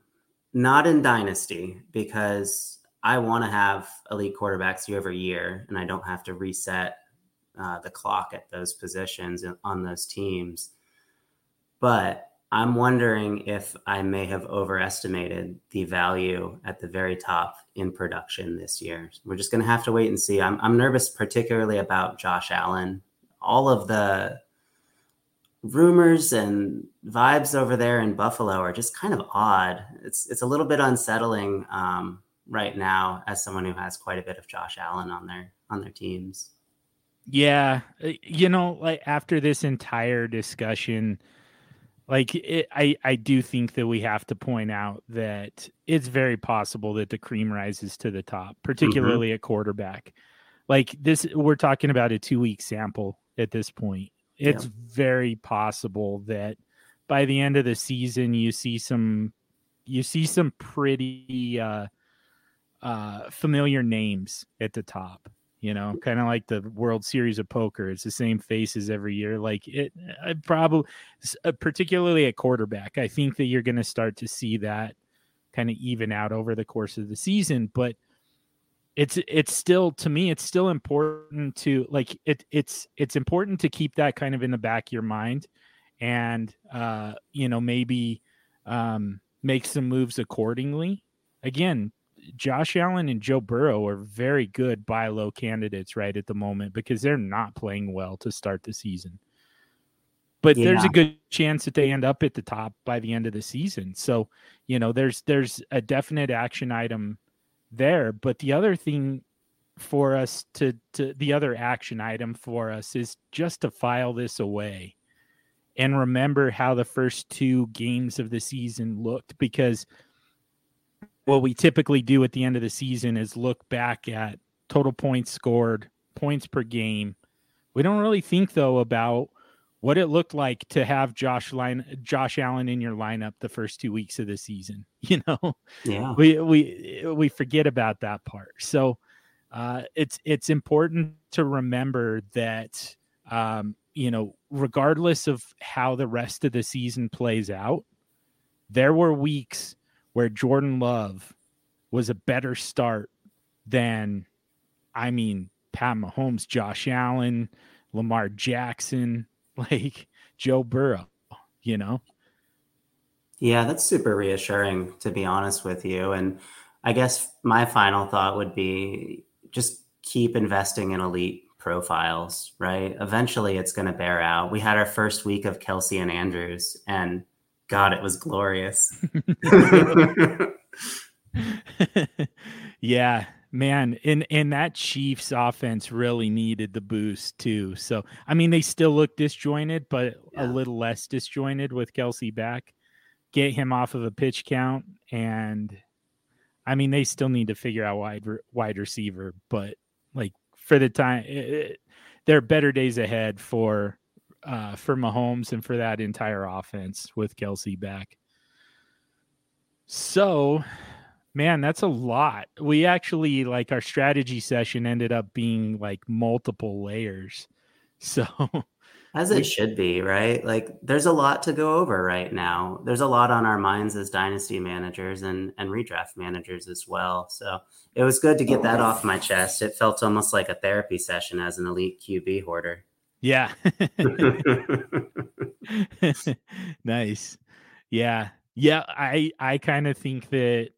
not in dynasty because I want to have elite quarterbacks year over year, and I don't have to reset uh, the clock at those positions on those teams. But I'm wondering if I may have overestimated the value at the very top in production this year. We're just going to have to wait and see. I'm, I'm nervous, particularly about Josh Allen. All of the rumors and vibes over there in Buffalo are just kind of odd. It's it's a little bit unsettling um, right now as someone who has quite a bit of Josh Allen on their on their teams. Yeah, uh, you know, like after this entire discussion, like it, I I do think that we have to point out that it's very possible that the cream rises to the top, mm-hmm. particularly mm-hmm. at quarterback. Like this, we're talking about a two week sample at this point. It's yeah. very possible that by the end of the season, you see some you see some pretty uh, uh, familiar names at the top you know, kind of like the World Series of Poker. It's the same faces every year. Like it, I probably, uh, particularly at quarterback, I think that you're going to start to see that kind of even out over the course of the season. But it's it's still to me, it's still important to like it. It's it's important to keep that kind of in the back of your mind, and uh, you know maybe um, make some moves accordingly. Again, Josh Allen and Joe Burrow are very good buy low candidates right at the moment because they're not playing well to start the season. But yeah. there's a good chance that they end up at the top by the end of the season. So, you know, there's there's a definite action item there. But the other thing for us to to the other action item for us is just to file this away and remember how the first two games of the season looked because – what we typically do at the end of the season is look back at total points scored, points per game. We don't really think though about what it looked like to have Josh line Josh Allen in your lineup the first two weeks of the season. You know, yeah, we we we forget about that part. So uh, it's it's important to remember that um, you know, regardless of how the rest of the season plays out, there were weeks where Jordan Love was a better start than, I mean, Pat Mahomes, Josh Allen, Lamar Jackson, like Joe Burrow, you know? Yeah, that's super reassuring, to be honest with you. And I guess my final thought would be just keep investing in elite profiles, right? Eventually it's going to bear out. We had our first week of Kelce and Andrews, and God, it was glorious. yeah, man. And and that Chiefs offense really needed the boost too. So I mean, they still look disjointed, but yeah. a little less disjointed with Kelce back. Get him off of a pitch count, and I mean, they still need to figure out wide wide receiver. But like for the time, eh, it, eh, it, there are better days ahead for uh, for Mahomes and for that entire offense with Kelce back. So, man, that's a lot. We actually like our strategy session ended up being like multiple layers. So, as it we, should be, right? Like there's a lot to go over right now. There's a lot on our minds as dynasty managers and and redraft managers as well. So, it was good to get that off my chest. It felt almost like a therapy session as an elite QB hoarder. Yeah. nice. Yeah. Yeah, I I kind of think that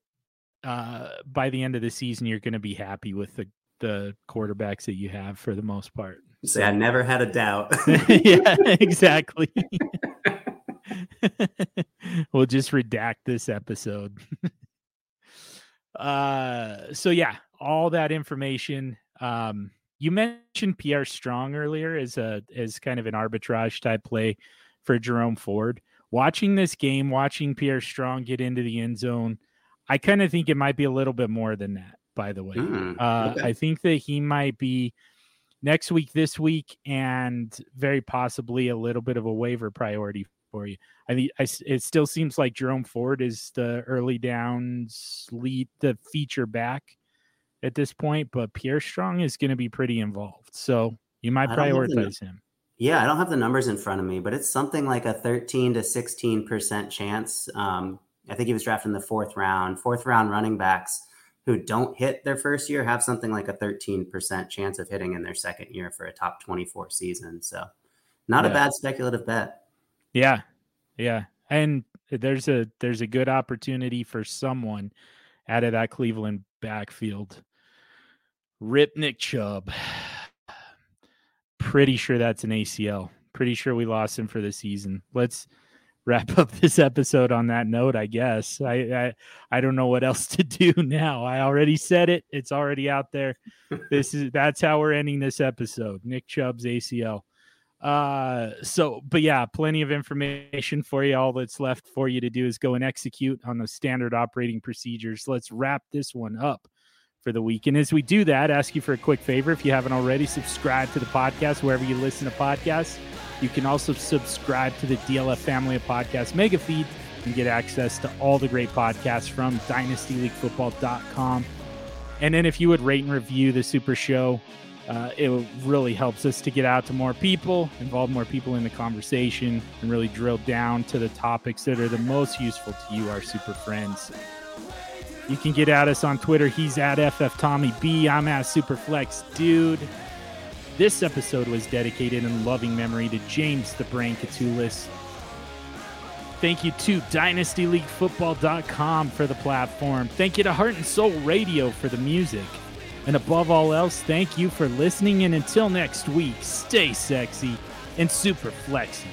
uh by the end of the season you're going to be happy with the the quarterbacks that you have for the most part. Say I never had a doubt. yeah, exactly. we'll just redact this episode. uh so yeah, all that information um you mentioned Pierre Strong earlier as a as kind of an arbitrage type play for Jerome Ford. Watching this game, watching Pierre Strong get into the end zone, I kind of think it might be a little bit more than that. By the way, mm, uh, I think that he might be next week, this week, and very possibly a little bit of a waiver priority for you. I mean, I, it still seems like Jerome Ford is the early downs lead, the feature back at this point, but Pierre Strong is going to be pretty involved. So you might prioritize him. Yeah, I don't have the numbers in front of me, but it's something like a 13 to 16% chance. Um, I think he was drafted in the fourth round. Fourth round running backs who don't hit their first year have something like a 13% chance of hitting in their second year for a top 24 season. So not yeah. a bad speculative bet. Yeah. Yeah. and there's a there's a good opportunity for someone out of that Cleveland backfield. Rip Nick Chubb. Pretty sure that's an ACL. Pretty sure we lost him for the season. Let's wrap up this episode on that note, I guess. I, I I don't know what else to do now. I already said it. It's already out there. This is that's how we're ending this episode. Nick Chubb's ACL. Uh so but yeah, plenty of information for you. All that's left for you to do is go and execute on the standard operating procedures. Let's wrap this one up for the week. And as we do that, ask you for a quick favor. If you haven't already, subscribe to the podcast wherever you listen to podcasts. You can also subscribe to the DLF family of podcasts mega feed and get access to all the great podcasts from dynastyleaguefootball.com. And then if you would rate and review the Super Show, uh, it really helps us to get out to more people, involve more people in the conversation, and really drill down to the topics that are the most useful to you, our super friends. You can get at us on Twitter. He's at FF Tommy B. I'm at Superflex Dude. This episode was dedicated in loving memory to James the Brain Koutoulas. Thank you to DynastyLeagueFootball.com for the platform. Thank you to Heart and Soul Radio for the music. And above all else, thank you for listening. And until next week, stay sexy and super flexy.